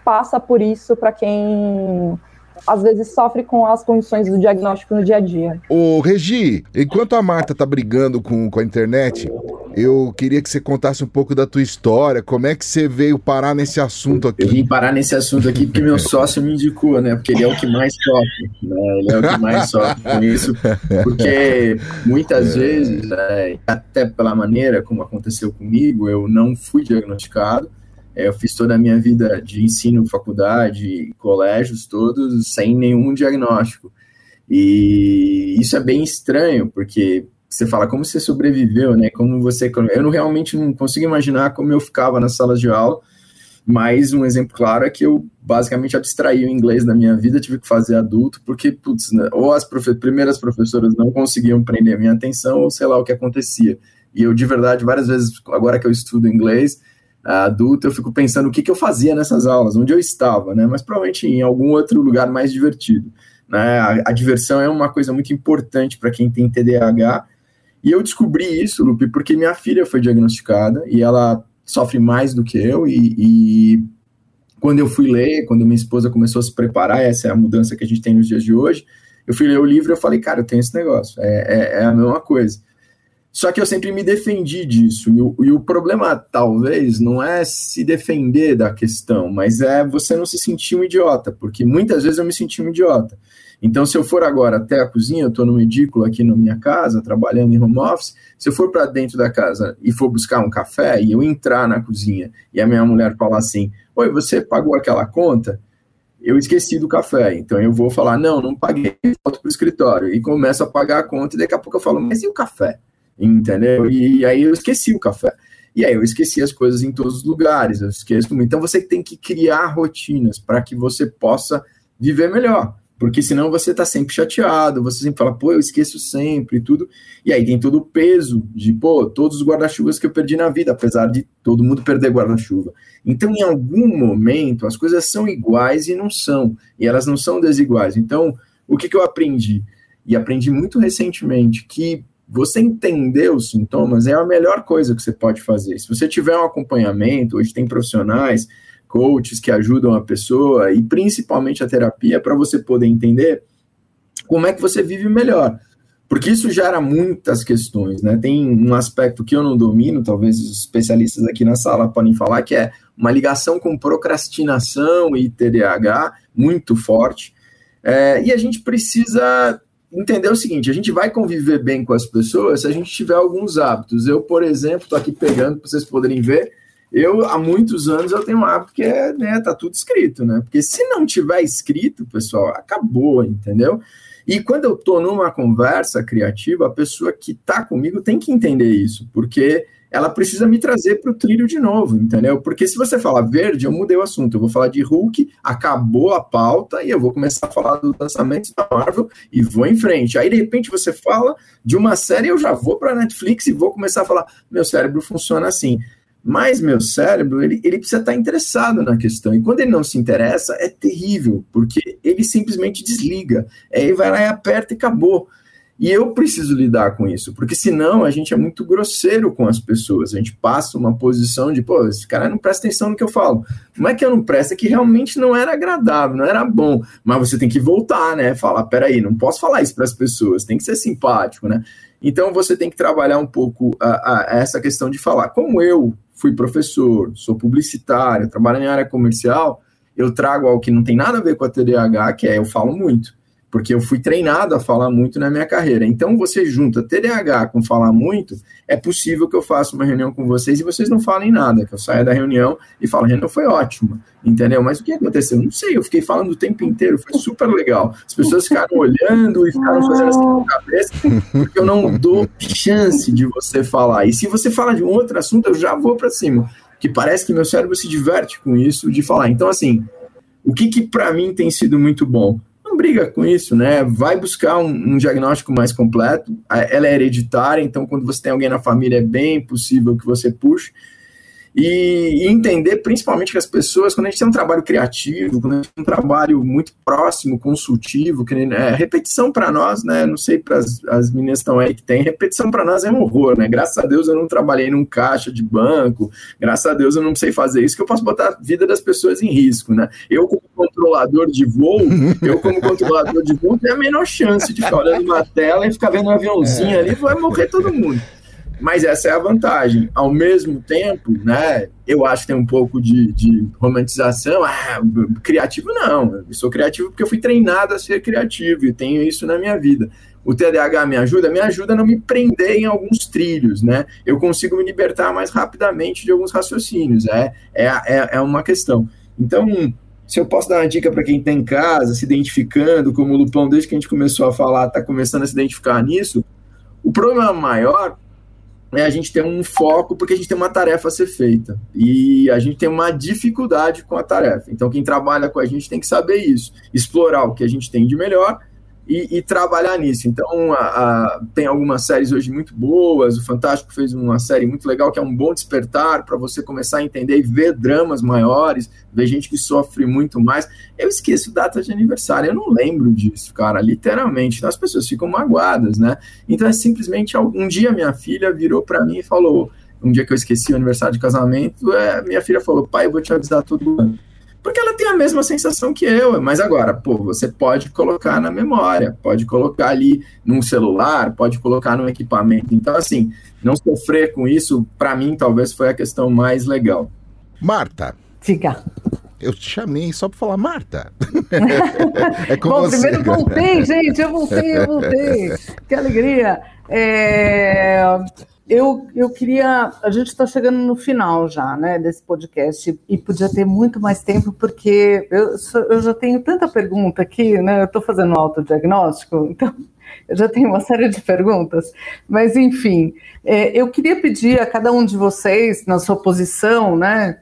Speaker 9: passa por isso, para quem às vezes sofre com as condições do diagnóstico no dia a dia.
Speaker 3: Ô, Regi, enquanto a Marta tá brigando com, com a internet, eu queria que você contasse um pouco da tua história, como é que você veio parar nesse assunto aqui?
Speaker 6: Eu vim parar nesse assunto aqui porque meu sócio me indicou, né? Porque ele é o que mais sofre, né? Ele é o que mais sofre com isso, porque muitas é. vezes, é, até pela maneira como aconteceu comigo, eu não fui diagnosticado, eu fiz toda a minha vida de ensino, faculdade, colégios todos sem nenhum diagnóstico. E isso é bem estranho, porque você fala como você sobreviveu, né? Como você. Eu não, realmente não consigo imaginar como eu ficava nas salas de aula, mas um exemplo claro é que eu basicamente abstraí o inglês da minha vida, tive que fazer adulto, porque, putz, né, ou as profe primeiras professoras não conseguiam prender a minha atenção, ou sei lá o que acontecia. E eu, de verdade, várias vezes, agora que eu estudo inglês, adulto, eu fico pensando o que, que eu fazia nessas aulas, onde eu estava, né? Mas provavelmente em algum outro lugar mais divertido. Né? A, a diversão é uma coisa muito importante para quem tem TDAH. E eu descobri isso, Lupe, porque minha filha foi diagnosticada e ela sofre mais do que eu. E, e quando eu fui ler, quando minha esposa começou a se preparar, essa é a mudança que a gente tem nos dias de hoje. Eu fui ler o livro e eu falei, cara, eu tenho esse negócio, é, é, é a mesma coisa. Só que eu sempre me defendi disso. E o, e o, problema, talvez, não é se defender da questão, mas é você não se sentir um idiota, porque muitas vezes eu me senti um idiota. Então, se eu for agora até a cozinha, eu estou no edículo aqui na minha casa, trabalhando em home office, se eu for para dentro da casa e for buscar um café e eu entrar na cozinha e a minha mulher falar assim: Oi, você pagou aquela conta? Eu esqueci do café, então eu vou falar: Não, não paguei, volto para o escritório e começo a pagar a conta, e daqui a pouco eu falo: Mas e o café? Entendeu? E aí eu esqueci o café. E aí eu esqueci as coisas em todos os lugares, eu esqueço. Então você tem que criar rotinas para que você possa viver melhor. Porque senão você está sempre chateado, você sempre fala, pô, eu esqueço sempre e tudo. E aí tem todo o peso de, pô, todos os guarda-chuvas que eu perdi na vida, apesar de todo mundo perder guarda-chuva. Então, em algum momento, as coisas são iguais e não são. E elas não são desiguais. Então, o que, que eu aprendi? E aprendi muito recentemente que você entender os sintomas é a melhor coisa que você pode fazer. Se você tiver um acompanhamento, hoje tem profissionais, coaches que ajudam a pessoa e principalmente a terapia para você poder entender como é que você vive melhor. Porque isso gera muitas questões, né? Tem um aspecto que eu não domino, talvez os especialistas aqui na sala podem falar, que é uma ligação com procrastinação e TDAH muito forte. É, e a gente precisa entender o seguinte: a gente vai conviver bem com as pessoas se a gente tiver alguns hábitos. Eu, por exemplo, estou aqui pegando para vocês poderem ver. Eu, há muitos anos, eu tenho um hábito que é, né, tá tudo escrito, né? Porque se não tiver escrito, pessoal, acabou, entendeu? E quando eu tô numa conversa criativa, a pessoa que tá comigo tem que entender isso, porque ela precisa me trazer para o trilho de novo, entendeu? Porque se você falar verde, eu mudei o assunto. Eu vou falar de Hulk, acabou a pauta e eu vou começar a falar do lançamento da Marvel e vou em frente. Aí, de repente, você fala de uma série, eu já vou para Netflix e vou começar a falar: meu cérebro funciona assim. Mas meu cérebro, ele, ele precisa estar interessado na questão. E quando ele não se interessa, é terrível, porque ele simplesmente desliga. Aí vai lá e aperta e acabou. E eu preciso lidar com isso, porque senão a gente é muito grosseiro com as pessoas. A gente passa uma posição de, pô, esse cara não presta atenção no que eu falo. Não é que eu não presto, é que realmente não era agradável, não era bom. Mas você tem que voltar, né? Falar, peraí, não posso falar isso para as pessoas, tem que ser simpático, né? Então você tem que trabalhar um pouco a, a essa questão de falar. Como eu fui professor, sou publicitário, trabalho em área comercial, eu trago algo que não tem nada a ver com a TDAH, que é eu falo muito porque eu fui treinado a falar muito na minha carreira. Então, você junta TDAH com falar muito, é possível que eu faça uma reunião com vocês e vocês não falem nada, que eu saia da reunião e falo, reunião foi ótima, entendeu? Mas o que aconteceu? Não sei, eu fiquei falando o tempo inteiro, foi super legal. As pessoas ficaram olhando e ficaram fazendo assim com a cabeça, porque eu não dou chance de você falar. E se você fala de um outro assunto, eu já vou para cima, que parece que meu cérebro se diverte com isso de falar. Então, assim, o que que para mim tem sido muito bom? Briga com isso, né? Vai buscar um, um, diagnóstico mais completo. Ela é hereditária, então quando você tem alguém na família é bem possível que você puxe e, entender principalmente que as pessoas, quando a gente tem um trabalho criativo, quando a gente tem um trabalho muito próximo, consultivo, que é, repetição para nós, né? Não sei para as meninas estão aí que tem, repetição para nós é um horror, né? Graças a Deus eu não trabalhei num caixa de banco, graças a Deus eu não sei fazer isso, que eu posso botar a vida das pessoas em risco, né? Eu, como controlador de voo, eu, como controlador de voo, tenho a menor chance de ficar olhando uma tela e ficar vendo um aviãozinho ali, vai morrer todo mundo. Mas essa é a vantagem. Ao mesmo tempo, né, eu acho que tem um pouco de, de romantização. Ah, criativo não. Eu sou criativo porque eu fui treinado a ser criativo e tenho isso na minha vida. O TDAH me ajuda? Me ajuda a não me prender em alguns trilhos, né? Eu consigo me libertar mais rapidamente de alguns raciocínios. É, é, é, é uma questão. Então, se eu posso dar uma dica para quem está em casa, se identificando, como o Lupão, desde que a gente começou a falar, está começando a se identificar nisso, o problema maior é a gente ter um foco porque a gente tem uma tarefa a ser feita e a gente tem uma dificuldade com a tarefa. Então, quem trabalha com a gente tem que saber isso, explorar o que a gente tem de melhor e, e trabalhar nisso. Então, a, a, tem algumas séries hoje muito boas. O Fantástico fez uma série muito legal que é um bom despertar para você começar a entender e ver dramas maiores, ver gente que sofre muito mais. Eu esqueço data de aniversário, eu não lembro disso, cara, literalmente. Então, as pessoas ficam magoadas, né? Então, é simplesmente um dia minha filha virou para mim e falou. Um dia que eu esqueci o aniversário de casamento, é, minha filha falou: pai, eu vou te avisar todo ano porque ela tem a mesma sensação que eu. Mas agora, pô, você pode colocar na memória, pode colocar ali num celular, pode colocar no equipamento. Então, assim, não sofrer com isso, para mim, talvez foi a questão mais legal.
Speaker 3: Marta.
Speaker 4: Fica.
Speaker 3: Eu te chamei só para falar, Marta.
Speaker 4: é com Bom, você. primeiro voltei, gente, eu voltei, eu voltei. que alegria. É eu, eu queria. A gente está chegando no final já, né, desse podcast, e podia ter muito mais tempo, porque eu, eu já tenho tanta pergunta aqui, né? Eu estou fazendo autodiagnóstico, então eu já tenho uma série de perguntas, mas enfim, é, eu queria pedir a cada um de vocês, na sua posição, né,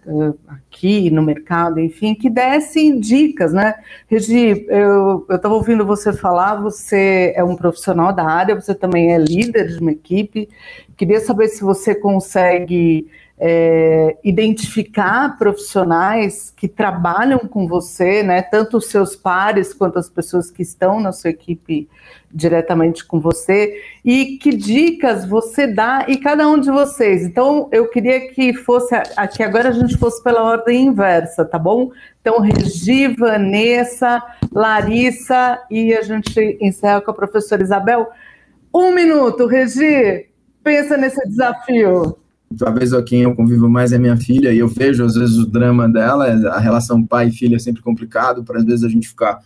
Speaker 4: aqui no mercado, enfim, que dessem dicas, né? Regi, eu estava ouvindo você falar, você é um profissional da área, você também é líder de uma equipe, queria saber se você consegue é, identificar profissionais que trabalham com você, né, tanto os seus pares quanto as pessoas que estão na sua equipe diretamente com você, e que dicas você dá e cada um de vocês. Então, eu queria que fosse aqui agora a gente fosse pela ordem inversa, tá bom? Então, Regi, Vanessa, Larissa e a gente encerra com a professora Isabel. Um minuto, Regi, pensa nesse desafio
Speaker 6: talvez a quem eu convivo mais é minha filha, e eu vejo às vezes o drama dela, a relação pai e filha é sempre complicado, para às vezes a gente ficar.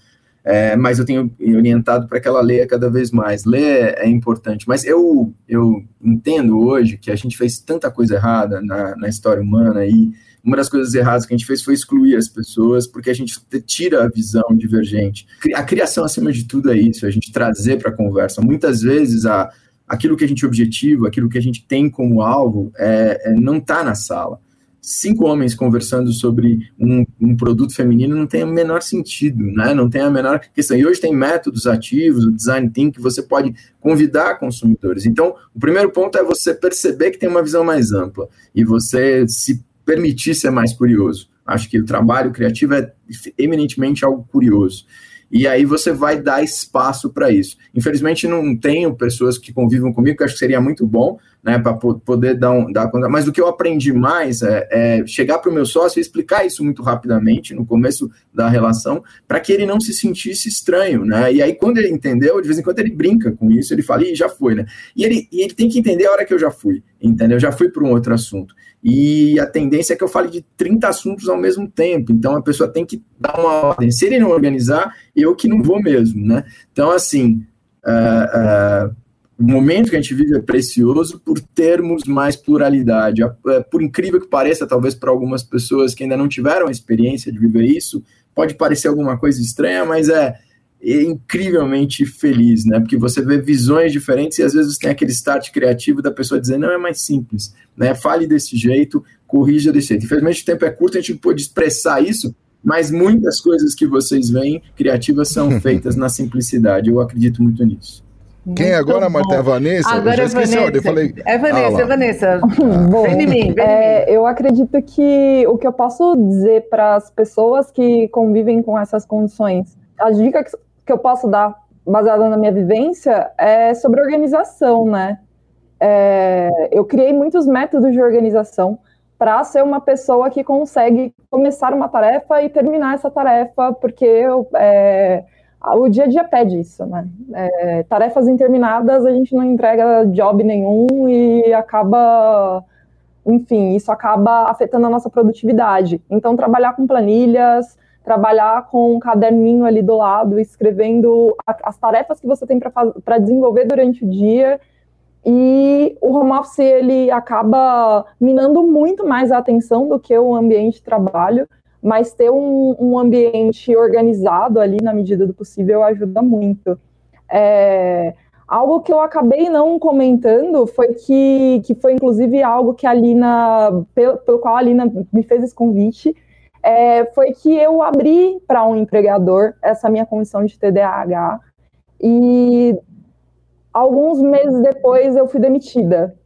Speaker 6: É, mas eu tenho orientado para que ela leia cada vez mais. Ler é importante, mas eu, eu entendo hoje que a gente fez tanta coisa errada na, na história humana e uma das coisas erradas que a gente fez foi excluir as pessoas, porque a gente tira a visão divergente. A criação, acima de tudo, é isso, a gente trazer para a conversa. Muitas vezes a aquilo que a gente objetiva, aquilo que a gente tem como alvo, é, é não está na sala. Cinco homens conversando sobre um, um, produto feminino não tem o menor sentido, né? não tem a menor questão. E hoje tem métodos ativos, o design thinking, que você pode convidar consumidores. Então, o primeiro ponto é você perceber que tem uma visão mais ampla e você se permitir ser mais curioso. Acho que o trabalho criativo é eminentemente algo curioso e aí você vai dar espaço para isso. Infelizmente, não tenho pessoas que convivam comigo, que acho que seria muito bom, né, para poder dar, um, dar conta. Mas o que eu aprendi mais é, é chegar para o meu sócio e explicar isso muito rapidamente no começo da relação, para que ele não se sentisse estranho, né? E aí, quando ele entendeu, de vez em quando ele brinca com isso, ele fala, e já foi, né? E ele, e ele tem que entender a hora que eu já fui, entendeu? Eu já fui para um outro assunto. E a tendência é que eu fale de 30 assuntos ao mesmo tempo. Então a pessoa tem que dar uma ordem. Se ele não organizar, eu que não vou mesmo, né? Então, assim, uh, uh, o momento que a gente vive é precioso por termos mais pluralidade. Uh, por incrível que pareça, talvez para algumas pessoas que ainda não tiveram a experiência de viver isso, pode parecer alguma coisa estranha, mas é é incrivelmente feliz, né? Porque você vê visões diferentes e às vezes tem aquele start criativo da pessoa dizendo, não, é mais simples, né? Fale desse jeito, corrija desse jeito. Infelizmente o tempo é curto, a gente pode expressar isso, mas muitas coisas que vocês veem criativas são feitas na simplicidade. Eu acredito muito nisso.
Speaker 3: Quem agora, Marta? É a Vanessa?
Speaker 4: Agora
Speaker 3: eu já
Speaker 4: é
Speaker 3: esqueci a
Speaker 4: Vanessa.
Speaker 3: ordem. Eu falei...
Speaker 4: É Vanessa,
Speaker 3: Ah,
Speaker 4: é Vanessa.
Speaker 9: Bom,
Speaker 4: Vem em mim, vem em
Speaker 9: é, eu acredito que o que eu posso dizer para as pessoas que convivem com essas condições, a dica que eu posso dar, baseada na minha vivência, é sobre organização, né? É, eu criei muitos métodos de organização para ser uma pessoa que consegue começar uma tarefa e terminar essa tarefa, porque eu, é, o dia a dia pede isso, né? É, tarefas interminadas a gente não entrega job nenhum e acaba, enfim, isso acaba afetando a nossa produtividade. Então, trabalhar com planilhas, trabalhar com um caderninho ali do lado, escrevendo a- as tarefas que você tem para desenvolver durante o dia. E o home office ele acaba minando muito mais a atenção do que o ambiente de trabalho, mas ter um, um ambiente organizado ali na medida do possível ajuda muito. É, algo que eu acabei não comentando foi que, que foi inclusive algo que a Lina, pelo, pelo qual a Lina me fez esse convite, é, foi que eu abri para um empregador essa minha condição de TDAH e alguns meses depois eu fui demitida.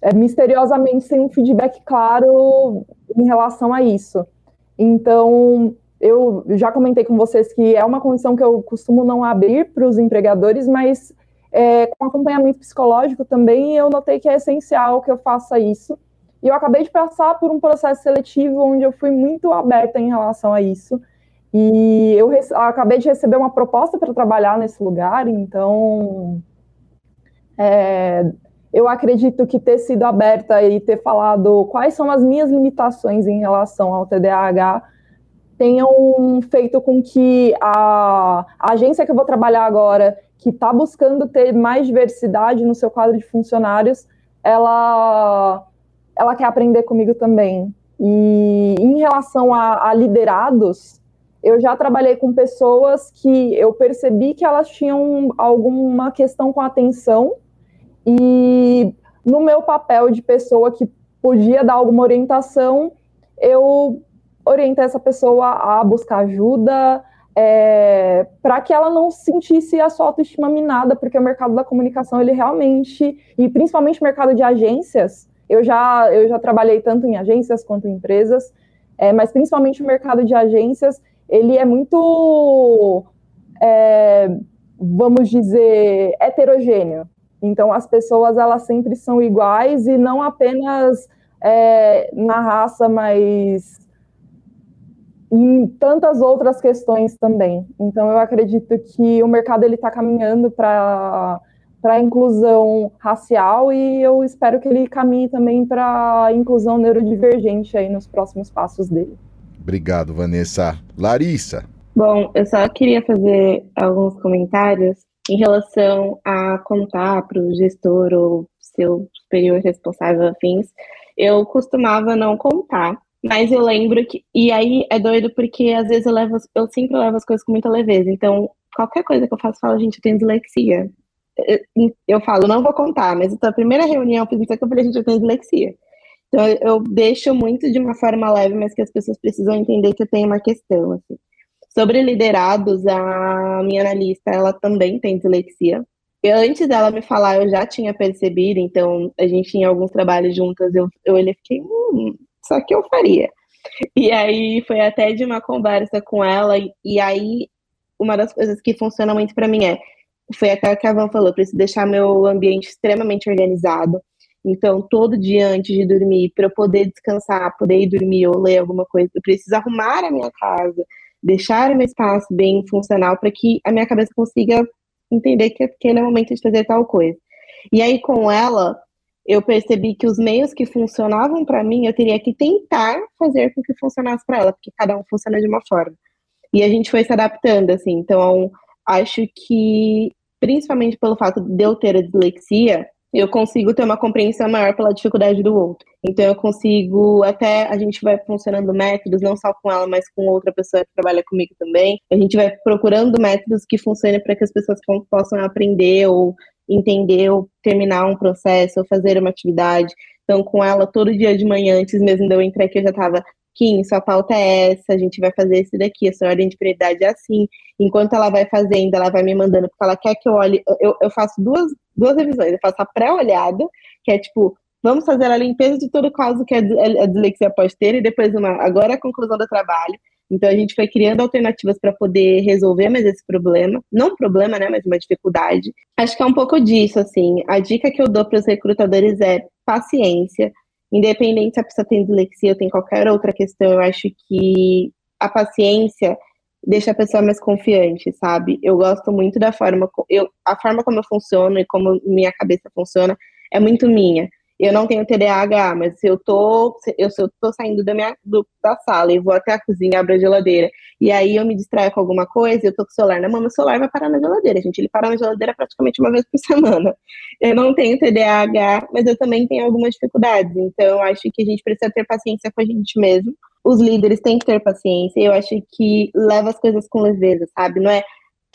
Speaker 9: É, misteriosamente sem um feedback claro em relação a isso. Então, eu já comentei com vocês que é uma condição que eu costumo não abrir para os empregadores, mas é, com acompanhamento psicológico também eu notei que é essencial que eu faça isso. E eu acabei de passar por um processo seletivo onde eu fui muito aberta em relação a isso. E eu acabei de receber uma proposta para trabalhar nesse lugar, então é, eu acredito que ter sido aberta e ter falado quais são as minhas limitações em relação ao TDAH tenham feito com que a, a agência que eu vou trabalhar agora, que está buscando ter mais diversidade no seu quadro de funcionários, ela, ela quer aprender comigo também. E em relação a, a liderados, eu já trabalhei com pessoas que eu percebi que elas tinham alguma questão com a atenção e no meu papel de pessoa que podia dar alguma orientação, eu orientei essa pessoa a buscar ajuda, é, para que ela não sentisse a sua autoestima minada, porque o mercado da comunicação, ele realmente, e principalmente o mercado de agências, eu já, eu já trabalhei tanto em agências quanto em empresas, é, mas principalmente o mercado de agências, ele é muito, é, vamos dizer, heterogêneo. Então, as pessoas, elas sempre são iguais e não apenas é, na raça, mas em tantas outras questões também. Então, eu acredito que o mercado ele está caminhando para para a inclusão racial e eu espero que ele caminhe também para a inclusão neurodivergente aí nos próximos passos dele.
Speaker 3: Obrigado, Vanessa. Larissa.
Speaker 8: Bom, eu só queria fazer alguns comentários em relação a contar para o gestor ou seu superior responsável afins. Eu costumava não contar, mas eu lembro que. E aí é doido porque às vezes eu levo, eu sempre levo as coisas com muita leveza. Então, qualquer coisa que eu faço, eu falo, gente, eu tenho dislexia. Eu, eu falo, não vou contar, mas na primeira reunião eu fiz isso que eu falei, gente, eu tenho dislexia. Então, eu, eu deixo muito de uma forma leve, mas que as pessoas precisam entender que eu tenho uma questão, assim. Sobre liderados, a minha analista, ela também tem dislexia. E antes dela me falar, eu já tinha percebido, então a gente tinha alguns trabalhos juntas, eu, eu olhei e fiquei, hum, só que eu faria. E aí foi até de uma conversa com ela, e, e aí uma das coisas que funciona muito para mim é, foi o que a Van falou, preciso deixar meu ambiente extremamente organizado. Então, todo dia antes de dormir, para eu poder descansar, poder ir dormir ou ler alguma coisa, eu preciso arrumar a minha casa, deixar o meu espaço bem funcional para que a minha cabeça consiga entender que aquele é o momento de fazer tal coisa. E aí, com ela, eu percebi que os meios que funcionavam para mim, eu teria que tentar fazer com que funcionasse para ela, porque cada um funciona de uma forma. E a gente foi se adaptando, assim. Então, acho que, principalmente pelo fato de eu ter a dislexia, eu consigo ter uma compreensão maior pela dificuldade do outro. Então eu consigo, até a gente vai funcionando métodos, não só com ela, mas com outra pessoa que trabalha comigo também. A gente vai procurando métodos que funcionem para que as pessoas possam aprender ou entender ou terminar um processo ou fazer uma atividade. Então, com ela, todo dia de manhã, antes mesmo de eu entrar aqui, eu já estava Kim, sua pauta é essa, a gente vai fazer esse daqui, a sua ordem de prioridade é assim. Enquanto ela vai fazendo, ela vai me mandando, porque ela quer que eu olhe. Eu, eu faço duas, duas revisões. Eu faço a pré-olhada, que é tipo, vamos fazer a limpeza de todo caso que a, a dislexia pode ter, e depois uma, agora a conclusão do trabalho. Então a gente foi criando alternativas para poder resolver mais esse problema, não um problema, né, mas uma dificuldade. Acho que é um pouco disso, assim. A dica que eu dou para os recrutadores é paciência. Independente se a pessoa tem dislexia ou tem qualquer outra questão, eu acho que a paciência deixa a pessoa mais confiante, sabe? Eu gosto muito da forma, eu, a forma como eu funciono e como minha cabeça funciona é muito minha eu não tenho TDAH, mas se eu tô, eu, se eu tô saindo da, minha, do, da sala e vou até a cozinha, abro a geladeira, e aí eu me distraio com alguma coisa, eu tô com o celular na mão, meu celular vai parar na geladeira, gente. Ele para na geladeira praticamente uma vez por semana. Eu não tenho TDAH, mas eu também tenho algumas dificuldades. Então, eu acho que a gente precisa ter paciência com a gente mesmo. Os líderes têm que ter paciência. Eu acho que leva as coisas com leveza, sabe? Não é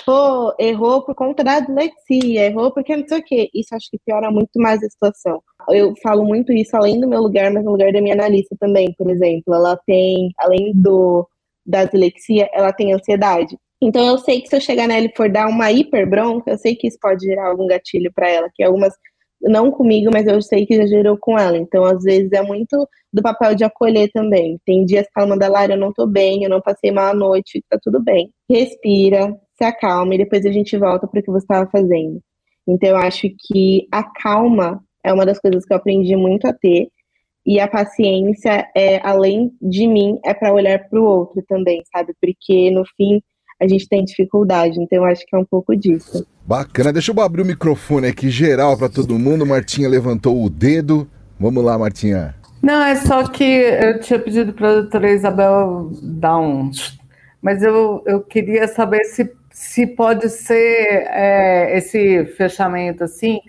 Speaker 8: pô, errou por conta da dislexia, errou porque não sei o quê. Isso acho que piora muito mais a situação. Eu falo muito isso além do meu lugar, mas no lugar da minha analista também, por exemplo. Ela tem, além do da dislexia, ela tem ansiedade. Então eu sei que se eu chegar nela e for dar uma hiper bronca, eu sei que isso pode gerar algum gatilho para ela, que algumas não comigo, mas eu sei que já gerou com ela. Então, às vezes, é muito do papel de acolher também. Tem dias que ela manda, Lara, eu não tô bem, eu não passei mal a noite, tá tudo bem. Respira, se acalma e depois a gente volta para o que você estava fazendo. Então, eu acho que a calma é uma das coisas que eu aprendi muito a ter. E a paciência, é, além de mim, é para olhar para o outro também, sabe? Porque, no fim, a gente tem dificuldade. Então, eu acho que é um pouco disso.
Speaker 3: Bacana. Deixa eu abrir o microfone aqui geral para todo mundo. Martinha levantou o dedo. Vamos lá, Martinha.
Speaker 4: Não, é só que eu tinha pedido para a doutora Isabel dar um. Mas eu, eu queria saber se se pode ser é, esse fechamento assim,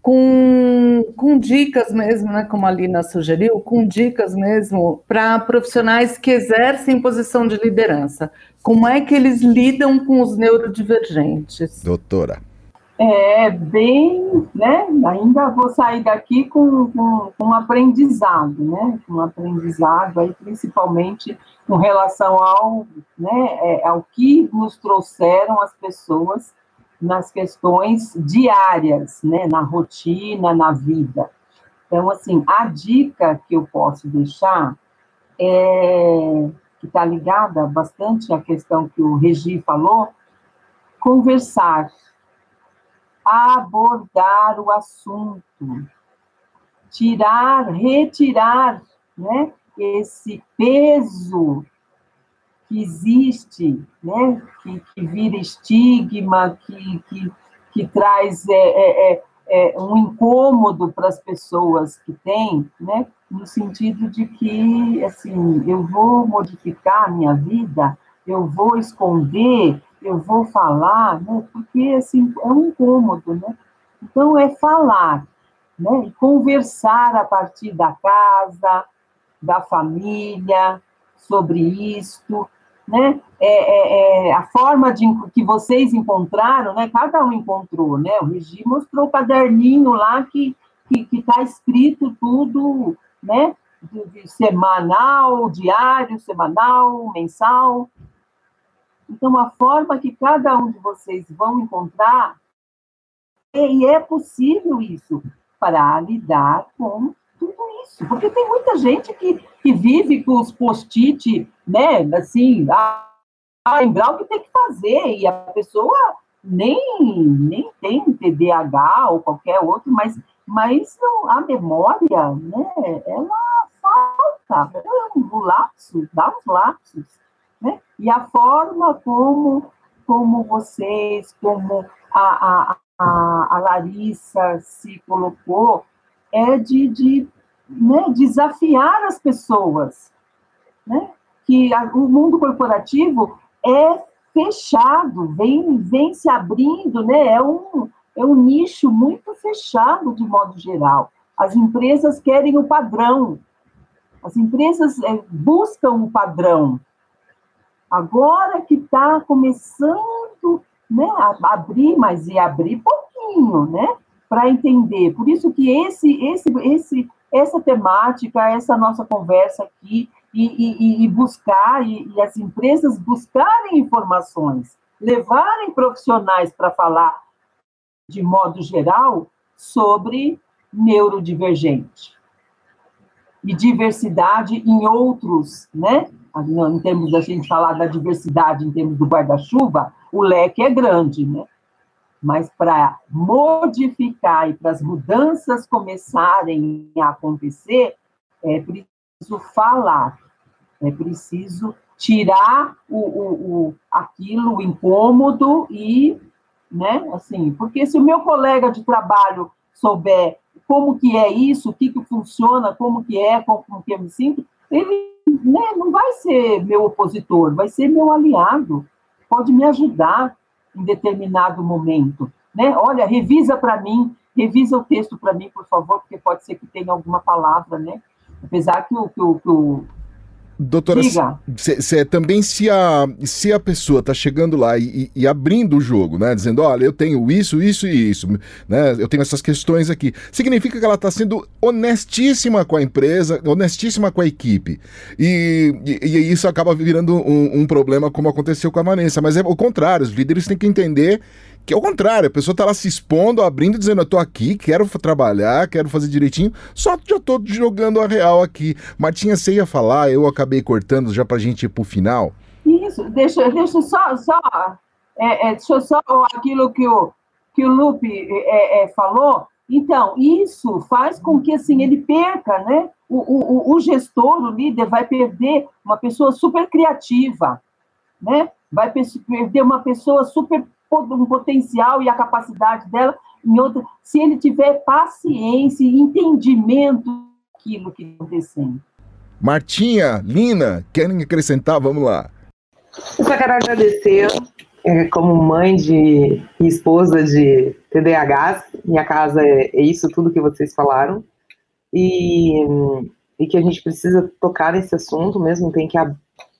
Speaker 4: com, com dicas mesmo, né, como a Lina sugeriu, com dicas mesmo para profissionais que exercem posição de liderança. Como é que eles lidam com os neurodivergentes?
Speaker 3: Doutora.
Speaker 7: É bem, né? Ainda vou sair daqui com, com, com um aprendizado, né? Um aprendizado aí, principalmente com relação ao, né, é, ao que nos trouxeram as pessoas nas questões diárias, né, na rotina, na vida. Então, assim, a dica que eu posso deixar é que está ligada bastante à questão que o Regi falou, conversar, abordar o assunto, tirar, retirar, né, esse peso que existe, né, que, que vira estigma, que, que, que traz é, é, é, é um incômodo para as pessoas que têm, né, no sentido de que, assim, eu vou modificar a minha vida, eu vou esconder, eu vou falar, né, porque, assim, é um incômodo, né, então é falar, né, e conversar a partir da casa, da família sobre isto, né? É, é, é, a forma de, que vocês encontraram, né? Cada um encontrou, né? O Regi mostrou o caderninho lá que que está escrito tudo, né? De, de semanal, diário, semanal, mensal. Então, a forma que cada um de vocês vão encontrar, e é possível isso, para lidar com tudo isso. Porque tem muita gente que, que vive com os post-it, né, assim, a, a lembrar o que tem que fazer, e a pessoa nem, nem tem TDAH ou qualquer outro, mas, mas não, a memória, né, ela falta, é um lapso, dá uns lapsos, né? E a forma como, como vocês, como a, a, a Larissa se colocou, é de, de né, desafiar as pessoas, né? que a, o mundo corporativo é fechado, vem, vem se abrindo, né? é, um, é um nicho muito fechado de modo geral. As empresas querem o padrão, as empresas é, buscam o padrão. Agora que está começando né, a abrir, mas e abrir pouquinho, né? para entender. Por isso que esse, esse, esse, essa temática, essa nossa conversa aqui e, e, e buscar, e, e as empresas buscarem informações, levarem profissionais para falar de modo geral sobre neurodivergente e diversidade em outros, né? Em termos da gente falar da diversidade em termos do guarda-chuva, o leque é grande, né? Mas para modificar e para as mudanças começarem a acontecer, é preciso falar, é preciso tirar o, o, o, aquilo, o incômodo e, né, assim, porque se o meu colega de trabalho souber como que é isso, o que que funciona, como que é, como, como que eu me sinto, ele né, não vai ser meu opositor, vai ser meu aliado, pode me ajudar em determinado momento, né? Olha, revisa para mim, revisa o texto para mim, por favor, porque pode ser que tenha alguma palavra, né? Apesar que o, que o, que o
Speaker 3: Doutora, cê, também se a, se a pessoa está chegando lá e, e, abrindo o jogo, né, dizendo, olha, eu tenho isso, isso e isso, né, eu tenho essas questões aqui, significa que ela está sendo honestíssima com a empresa, honestíssima com a equipe. E, e, e isso acaba virando um, um, problema como aconteceu com a Vanessa, mas é o contrário, os líderes têm que entender que é o contrário, a pessoa tá lá se expondo, abrindo, dizendo: Eu tô aqui, quero trabalhar, quero fazer direitinho, só já tô jogando a real aqui. Martinha, você ia falar, eu acabei cortando já pra gente ir pro final.
Speaker 7: Isso, deixa, deixa só, só, é, é, deixa só aquilo que o, que o Lupe é, é, falou. Então, isso faz com que assim, ele perca, né? O, o, o gestor, o líder, vai perder uma pessoa super criativa, né? Vai perder uma pessoa super um potencial e a capacidade dela em outra, se ele tiver paciência e entendimento daquilo que está acontecendo.
Speaker 3: Martinha, Lina, querem acrescentar? Vamos lá.
Speaker 5: Eu só quero agradecer, é, como mãe de e esposa de TDAH, minha casa é, é isso tudo que vocês falaram, e, e que a gente precisa tocar nesse assunto mesmo, tem que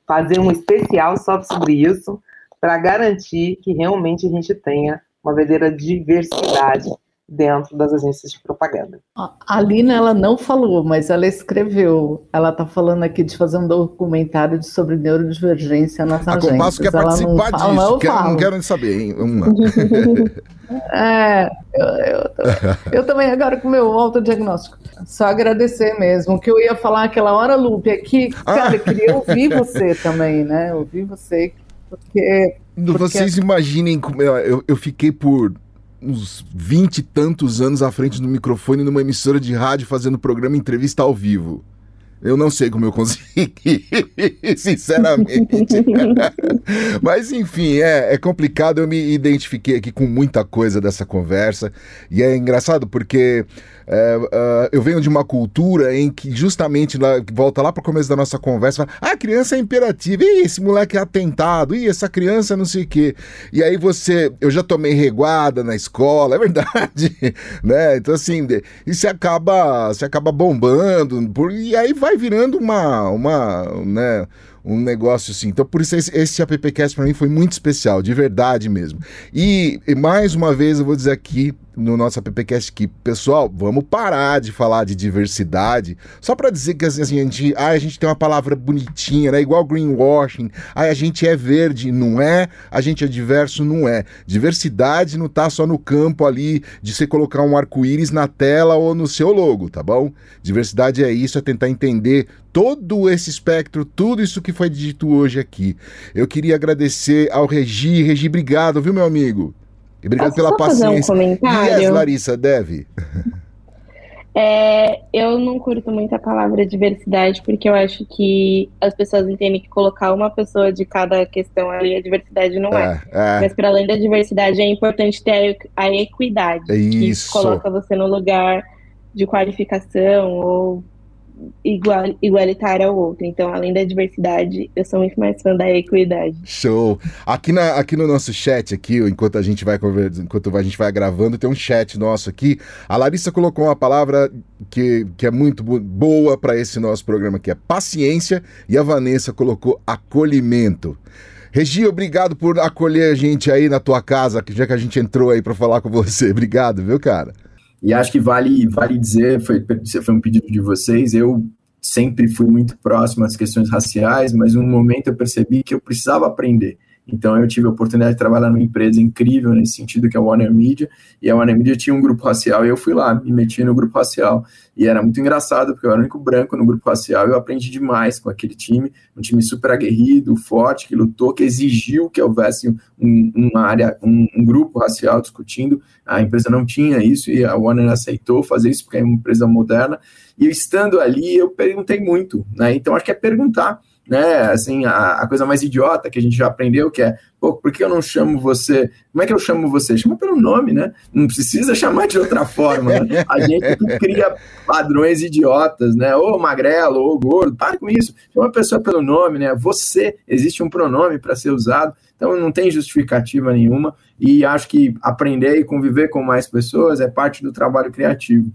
Speaker 5: fazer um especial só sobre isso, para garantir que realmente a gente tenha uma verdadeira diversidade dentro das agências de propaganda.
Speaker 4: A Lina, ela não falou, mas ela escreveu. Ela está falando aqui de fazer um documentário sobre neurodivergência nas a agências.
Speaker 3: Compasso quer participar não disso, fala, quero, não quero nem saber, hein?
Speaker 4: é, eu, eu, eu, também agora com o meu autodiagnóstico. Só agradecer mesmo. O que eu ia falar aquela hora, Lupe, é que, cara, eu queria ouvir você também, né? Ouvir você porque, porque...
Speaker 3: Vocês imaginem como eu, eu fiquei por uns vinte e tantos anos à frente do microfone numa emissora de rádio fazendo programa entrevista ao vivo. Eu não sei como eu consegui, sinceramente. Mas enfim, é, é complicado. Eu me identifiquei aqui com muita coisa dessa conversa. E é engraçado porque é, uh, eu venho de uma cultura em que justamente lá, volta lá para o começo da nossa conversa, fala, ah, a criança é imperativa, e esse moleque é atentado, e essa criança não sei o quê. E aí você, eu já tomei reguada na escola, é verdade, né? Então assim, e você acaba, você acaba bombando, por, e aí vai virando uma, uma, né? um negócio assim. Então, por isso, esse, esse AppCast para mim foi muito especial, de verdade mesmo. E, e, mais uma vez, eu vou dizer aqui no nosso AppCast que, pessoal, vamos parar de falar de diversidade só para dizer que assim, a, gente, ah, a gente tem uma palavra bonitinha, né? Igual greenwashing. Ah, a gente é verde, não é? A gente é diverso, não é. Diversidade não tá só no campo ali de você colocar um arco-íris na tela ou no seu logo, tá bom? Diversidade é isso, é tentar entender todo esse espectro, tudo isso que foi dito hoje aqui. Eu queria agradecer ao Regi. Regi, obrigado, viu, meu amigo? Obrigado Posso pela paciência.
Speaker 8: Um comentário?
Speaker 3: Yes, Larissa, deve.
Speaker 8: É, eu não curto muito a palavra diversidade, porque eu acho que as pessoas entendem que colocar uma pessoa de cada questão ali, a diversidade não é. é. é. Mas para além da diversidade, é importante ter a equidade.
Speaker 3: É isso.
Speaker 8: Que coloca você no lugar de qualificação ou igual, igualitária ao outro. Então, além da diversidade, eu sou muito mais fã da equidade.
Speaker 3: Show! Aqui, na, aqui no nosso chat, aqui, enquanto a gente vai conversando, enquanto a gente vai gravando, tem um chat nosso aqui. A Larissa colocou uma palavra que, que é muito boa para esse nosso programa, que é paciência, e a Vanessa colocou acolhimento. Regi, obrigado por acolher a gente aí na tua casa, já que a gente entrou aí para falar com você. Obrigado, viu, cara?
Speaker 6: E acho que vale, vale dizer, foi, foi um pedido de vocês, eu sempre fui muito próximo às questões raciais, mas um momento eu percebi que eu precisava aprender. Então eu tive a oportunidade de trabalhar numa empresa incrível nesse sentido, que é a Warner Media, e a Warner Media tinha um grupo racial, e eu fui lá, me meti no grupo racial. E era muito engraçado, porque eu era o único branco no grupo racial, eu aprendi demais com aquele time, um time super aguerrido, forte, que lutou, que exigiu que houvesse um, uma área, um, um grupo racial discutindo. A empresa não tinha isso, e a Warner aceitou fazer isso, porque é uma empresa moderna. E estando ali, eu perguntei muito, né? Então acho que é perguntar né? Assim, a, a, coisa mais idiota que a gente já aprendeu, que é, pô, por que eu não chamo você? Como é que eu chamo você? Chama pelo nome, né? Não precisa chamar de outra forma. Né? A gente cria padrões idiotas, né? Ou magrelo, ou gordo, para com isso. Chama a pessoa pelo nome, né? Você, existe um pronome para ser usado, então não tem justificativa nenhuma. E acho que aprender e conviver com mais pessoas é parte do trabalho criativo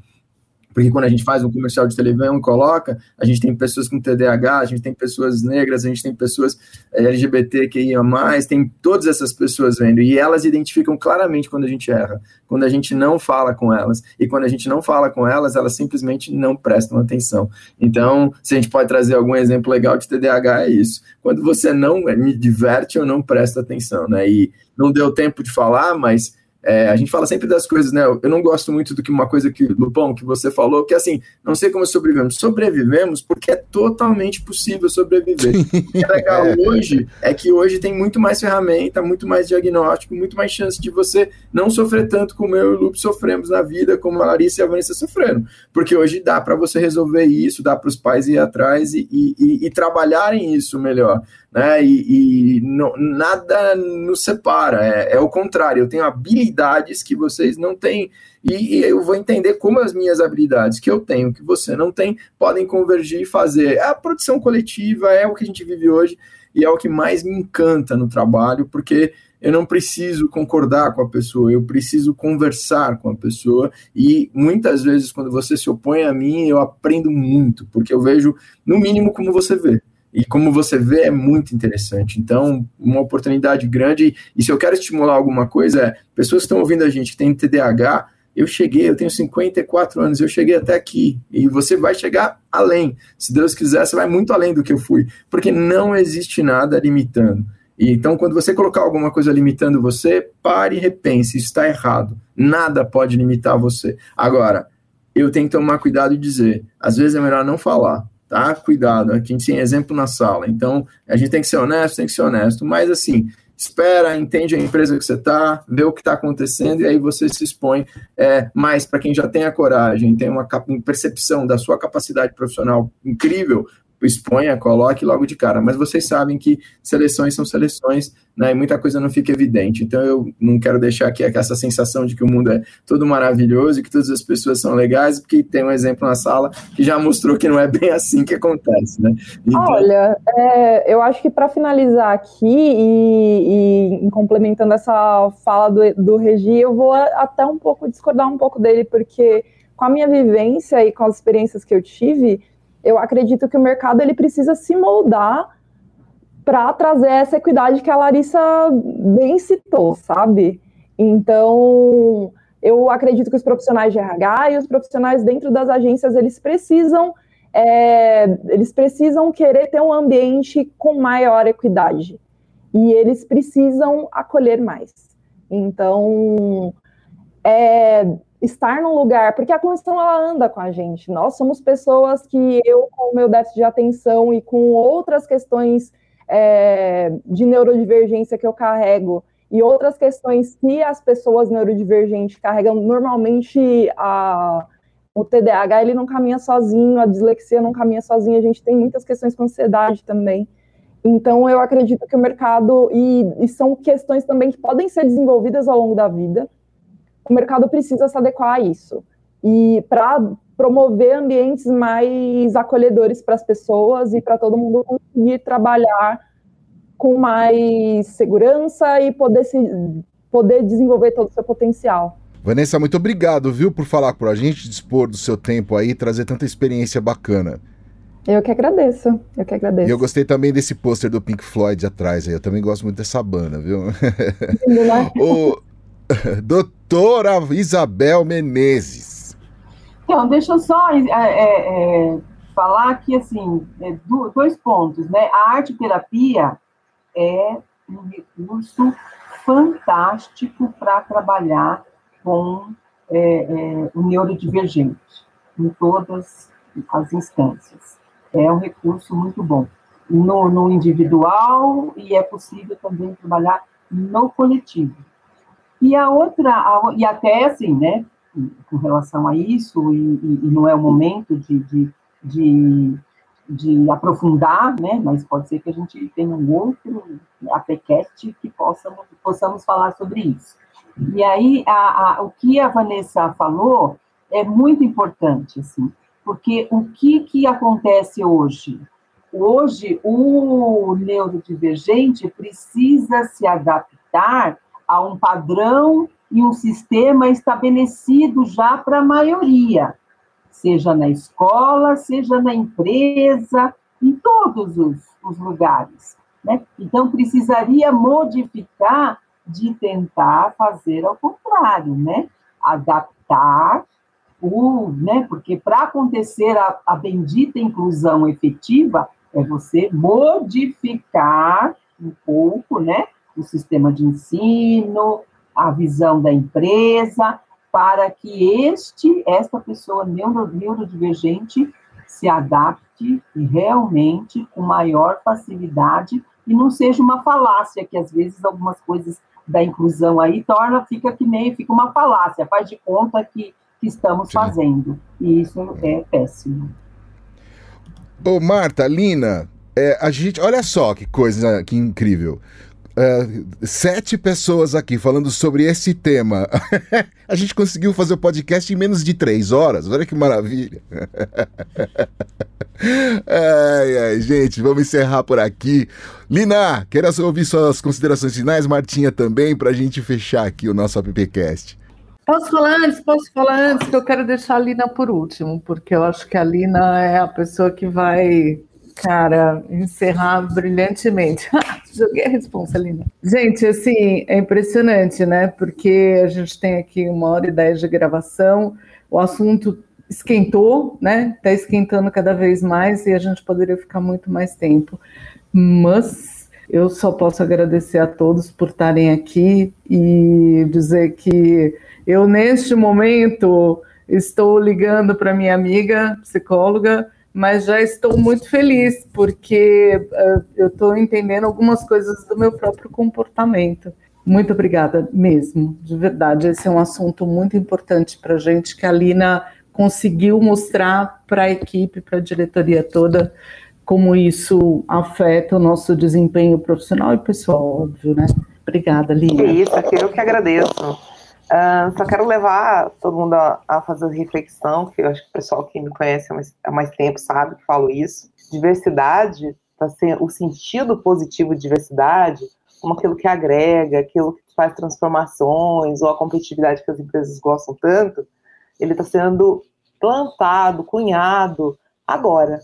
Speaker 6: porque quando a gente faz um comercial de televisão e coloca, a gente tem pessoas com TDAH, a gente tem pessoas negras, a gente tem pessoas eh, LGBT que iam mais, tem todas essas pessoas vendo, e elas identificam claramente quando a gente erra, quando a gente não fala com elas, e quando a gente não fala com elas, elas simplesmente não prestam atenção. Então, se a gente pode trazer algum exemplo legal de TDAH, é isso. Quando você não me diverte, eu não presto atenção, né? E não deu tempo de falar, mas é, a gente fala sempre das coisas, né? Eu não gosto muito do que uma coisa que, Lupão, que você falou, que assim, não sei como sobrevivemos. Sobrevivemos porque é totalmente possível sobreviver. O que é legal hoje é que hoje tem muito mais ferramenta, muito mais diagnóstico, muito mais chance de você não sofrer tanto como eu e o Lupe sofremos na vida, como a Larissa e a Vanessa sofreram. Porque hoje dá para você resolver isso, dá para os pais ir atrás e, e, e trabalharem isso melhor né? E, e não, nada nos separa, é, é, o contrário. Eu tenho habilidades que vocês não têm, e, e, eu vou entender como as minhas habilidades que eu tenho, que você não tem, podem convergir e fazer. É a produção coletiva, é o que a gente vive hoje, e é o que mais me encanta no trabalho, porque eu não preciso concordar com a pessoa, eu preciso conversar com a pessoa. E muitas vezes, quando você se opõe a mim, eu aprendo muito, porque eu vejo, no mínimo, como você vê. E como você vê, é muito interessante. Então, uma oportunidade grande. E se eu quero estimular alguma coisa, é pessoas que estão ouvindo a gente que tem TDAH, eu cheguei, eu tenho 54 anos, eu cheguei até aqui. E você vai chegar além. Se Deus quiser, você vai muito além do que eu fui. Porque não existe nada limitando. E, então, quando você colocar alguma coisa limitando você, pare e repense. Isso está errado. Nada pode limitar você. Agora, eu tenho que tomar cuidado e dizer: às vezes é melhor não falar tá? Cuidado, a gente tem exemplo na sala. Então, a gente tem que ser honesto, tem que ser honesto, mas assim, espera, entende a empresa que você está, vê o que está acontecendo e aí você se expõe. É, mas para quem já tem a coragem, tem uma percepção da sua capacidade profissional incrível, exponha, coloque logo de cara. Mas vocês sabem que seleções são seleções, né? E muita coisa não fica evidente. Então eu não quero deixar aqui essa sensação de que o mundo é todo maravilhoso e que todas as pessoes são legais, porque tem um exemplo na sala que já mostrou que não é bem assim que acontece, né?
Speaker 9: Então... Olha, é, eu acho que para finalizar aqui e, e complementando essa fala do, do Regi, eu vou até um pouco discordar um pouco dele, porque com a minha vivência e com as experiências que eu tive, eu acredito que o mercado ele precisa se moldar para trazer essa equidade que a Larissa bem citou, sabe? Então, eu acredito que os profissionais de RH e os profissionais dentro das agências eles precisam é, eles precisam querer ter um ambiente com maior equidade e eles precisam acolher mais. Então, é, estar num lugar, porque a condição ela anda com a gente. Nós somos pessoas que eu, com o meu déficit de atenção e com outras questões é, de neurodivergência que eu carrego, e outras questões que as pessoas neurodivergentes carregam, normalmente a, o TDAH ele não caminha sozinho, a dislexia não caminha sozinha, a gente tem muitas questões com ansiedade também. Então, eu acredito que o mercado, e, e são questões também que podem ser desenvolvidas ao longo da vida, o mercado precisa se adequar a isso. E para promover ambientes mais acolhedores para as pessoas e para todo mundo conseguir trabalhar com mais segurança e poder, se, poder desenvolver todo o seu potencial.
Speaker 3: Vanessa, muito obrigado, viu, por falar com a gente, dispor do seu tempo aí, trazer tanta experiência bacana.
Speaker 9: Eu que agradeço, eu que agradeço.
Speaker 3: E eu gostei também desse pôster do Pink Floyd atrás aí, eu também gosto muito dessa banda, viu? Lindo, né? o... Doutora Isabel Menezes.
Speaker 7: Então, deixa eu só é, é, é, falar que, assim, é, dois pontos, né? A arte terapia é um recurso fantástico para trabalhar com é, é, o neurodivergente, em todas as instâncias. É um recurso muito bom. No, no individual, e é possível também trabalhar no coletivo. E a outra, a, e até assim, né, com relação a isso, e, e, não é o momento de, de, de, de, aprofundar, né, mas pode ser que a gente tenha um outro APCast que possamos, possamos falar sobre isso. E aí, a, a, o que a Vanessa falou é muito importante, assim, porque o que, que acontece hoje? Hoje, o neurodivergente precisa se adaptar a um padrão e um sistema estabelecido já para a maioria, seja na escola, seja na empresa, em todos os, os lugares. Né? Então, precisaria modificar de tentar fazer ao contrário, né? Adaptar o, né? Porque para acontecer a, a bendita inclusão efetiva é você modificar um pouco, né? O sistema de ensino, a visão da empresa, para que este, esta pessoa neuro, neurodivergente se adapte realmente com maior facilidade e não seja uma falácia, que às vezes algumas coisas da inclusão aí torna, fica que meio, fica uma falácia, faz de conta que, que estamos Sim. fazendo. E isso é péssimo.
Speaker 3: Ô, Marta, Lina, é, a gente, olha só que coisa que incrível. Uh, sete pessoas aqui falando sobre esse tema. a gente conseguiu fazer o podcast em menos de três horas. Olha que maravilha. ai, ai, gente, vamos encerrar por aqui. Lina, quero ouvir suas considerações finais, Martinha também, para a gente fechar aqui o nosso AppCast.
Speaker 4: Posso falar antes? Posso falar antes? Que eu quero deixar a Lina por último, porque eu acho que a Lina é a pessoa que vai Cara, encerrar brilhantemente. Joguei a resposta, Lina. Gente, assim, é impressionante, né? Porque a gente tem aqui uma hora e dez de gravação, o assunto esquentou, né? Tá esquentando cada vez mais e a gente poderia ficar muito mais tempo. Mas eu só posso agradecer a todos por estarem aqui e dizer que eu, neste momento, estou ligando para minha amiga psicóloga mas já estou muito feliz porque uh, eu estou entendendo algumas coisas do meu próprio comportamento. Muito obrigada mesmo, de verdade. Esse é um assunto muito importante para a gente que a Lina conseguiu mostrar para a equipe, para a diretoria toda, como isso afeta o nosso desempenho profissional e pessoal, óbvio, né? Obrigada, Lina.
Speaker 5: É isso, eu que agradeço. Uh, só quero levar todo mundo a, a, fazer reflexão, que eu acho que o pessoal que me conhece há mais, há mais tempo sabe que falo isso. Diversidade, tá o sentido positivo de diversidade, como aquilo que agrega, aquilo que faz transformações, ou a competitividade que as empresas gostam tanto, ele está sendo plantado, cunhado agora.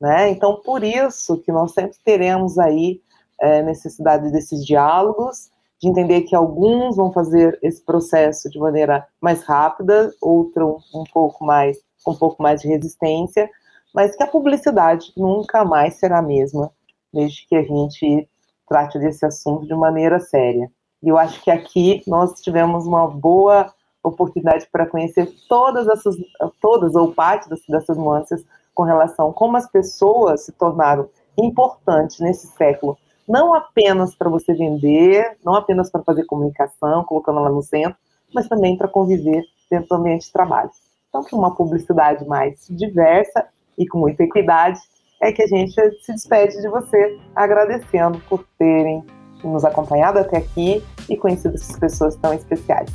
Speaker 5: Né? Então, por isso que nós sempre teremos aí é, necessidade desses diálogos de entender que alguns vão fazer esse processo de maneira mais rápida, outro um pouco mais com um pouco mais de resistência, mas que a publicidade nunca mais será a mesma, desde que a gente trate desse assunto de maneira séria. E eu acho que aqui nós tivemos uma boa oportunidade para conhecer todas essas, todas ou parte dessas nuances com relação a como as pessoas se tornaram importantes nesse século não apenas para você vender, não apenas para fazer comunicação, colocando ela no centro, mas também para conviver dentro do ambiente de trabalho. Então, para uma publicidade mais diversa e com muita equidade, é que a gente se despede de você, agradecendo por terem nos acompanhado até aqui e conhecido essas pessoas tão especiais.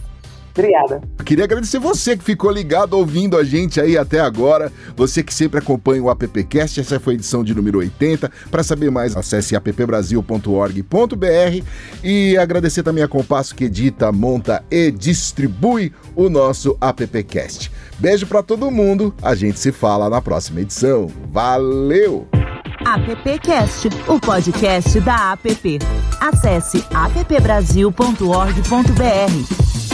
Speaker 5: Obrigada.
Speaker 3: Queria agradecer você que ficou ligado ouvindo a gente aí até agora. Você que sempre acompanha o AppCast. Essa foi a edição de número 80. Para saber mais, acesse appbrasil.org.br e agradecer também a Compasso que edita, monta e distribui o nosso AppCast. Beijo para todo mundo. A gente se fala na próxima edição. Valeu!
Speaker 1: AppCast, o podcast da App. Acesse appbrasil.org.br.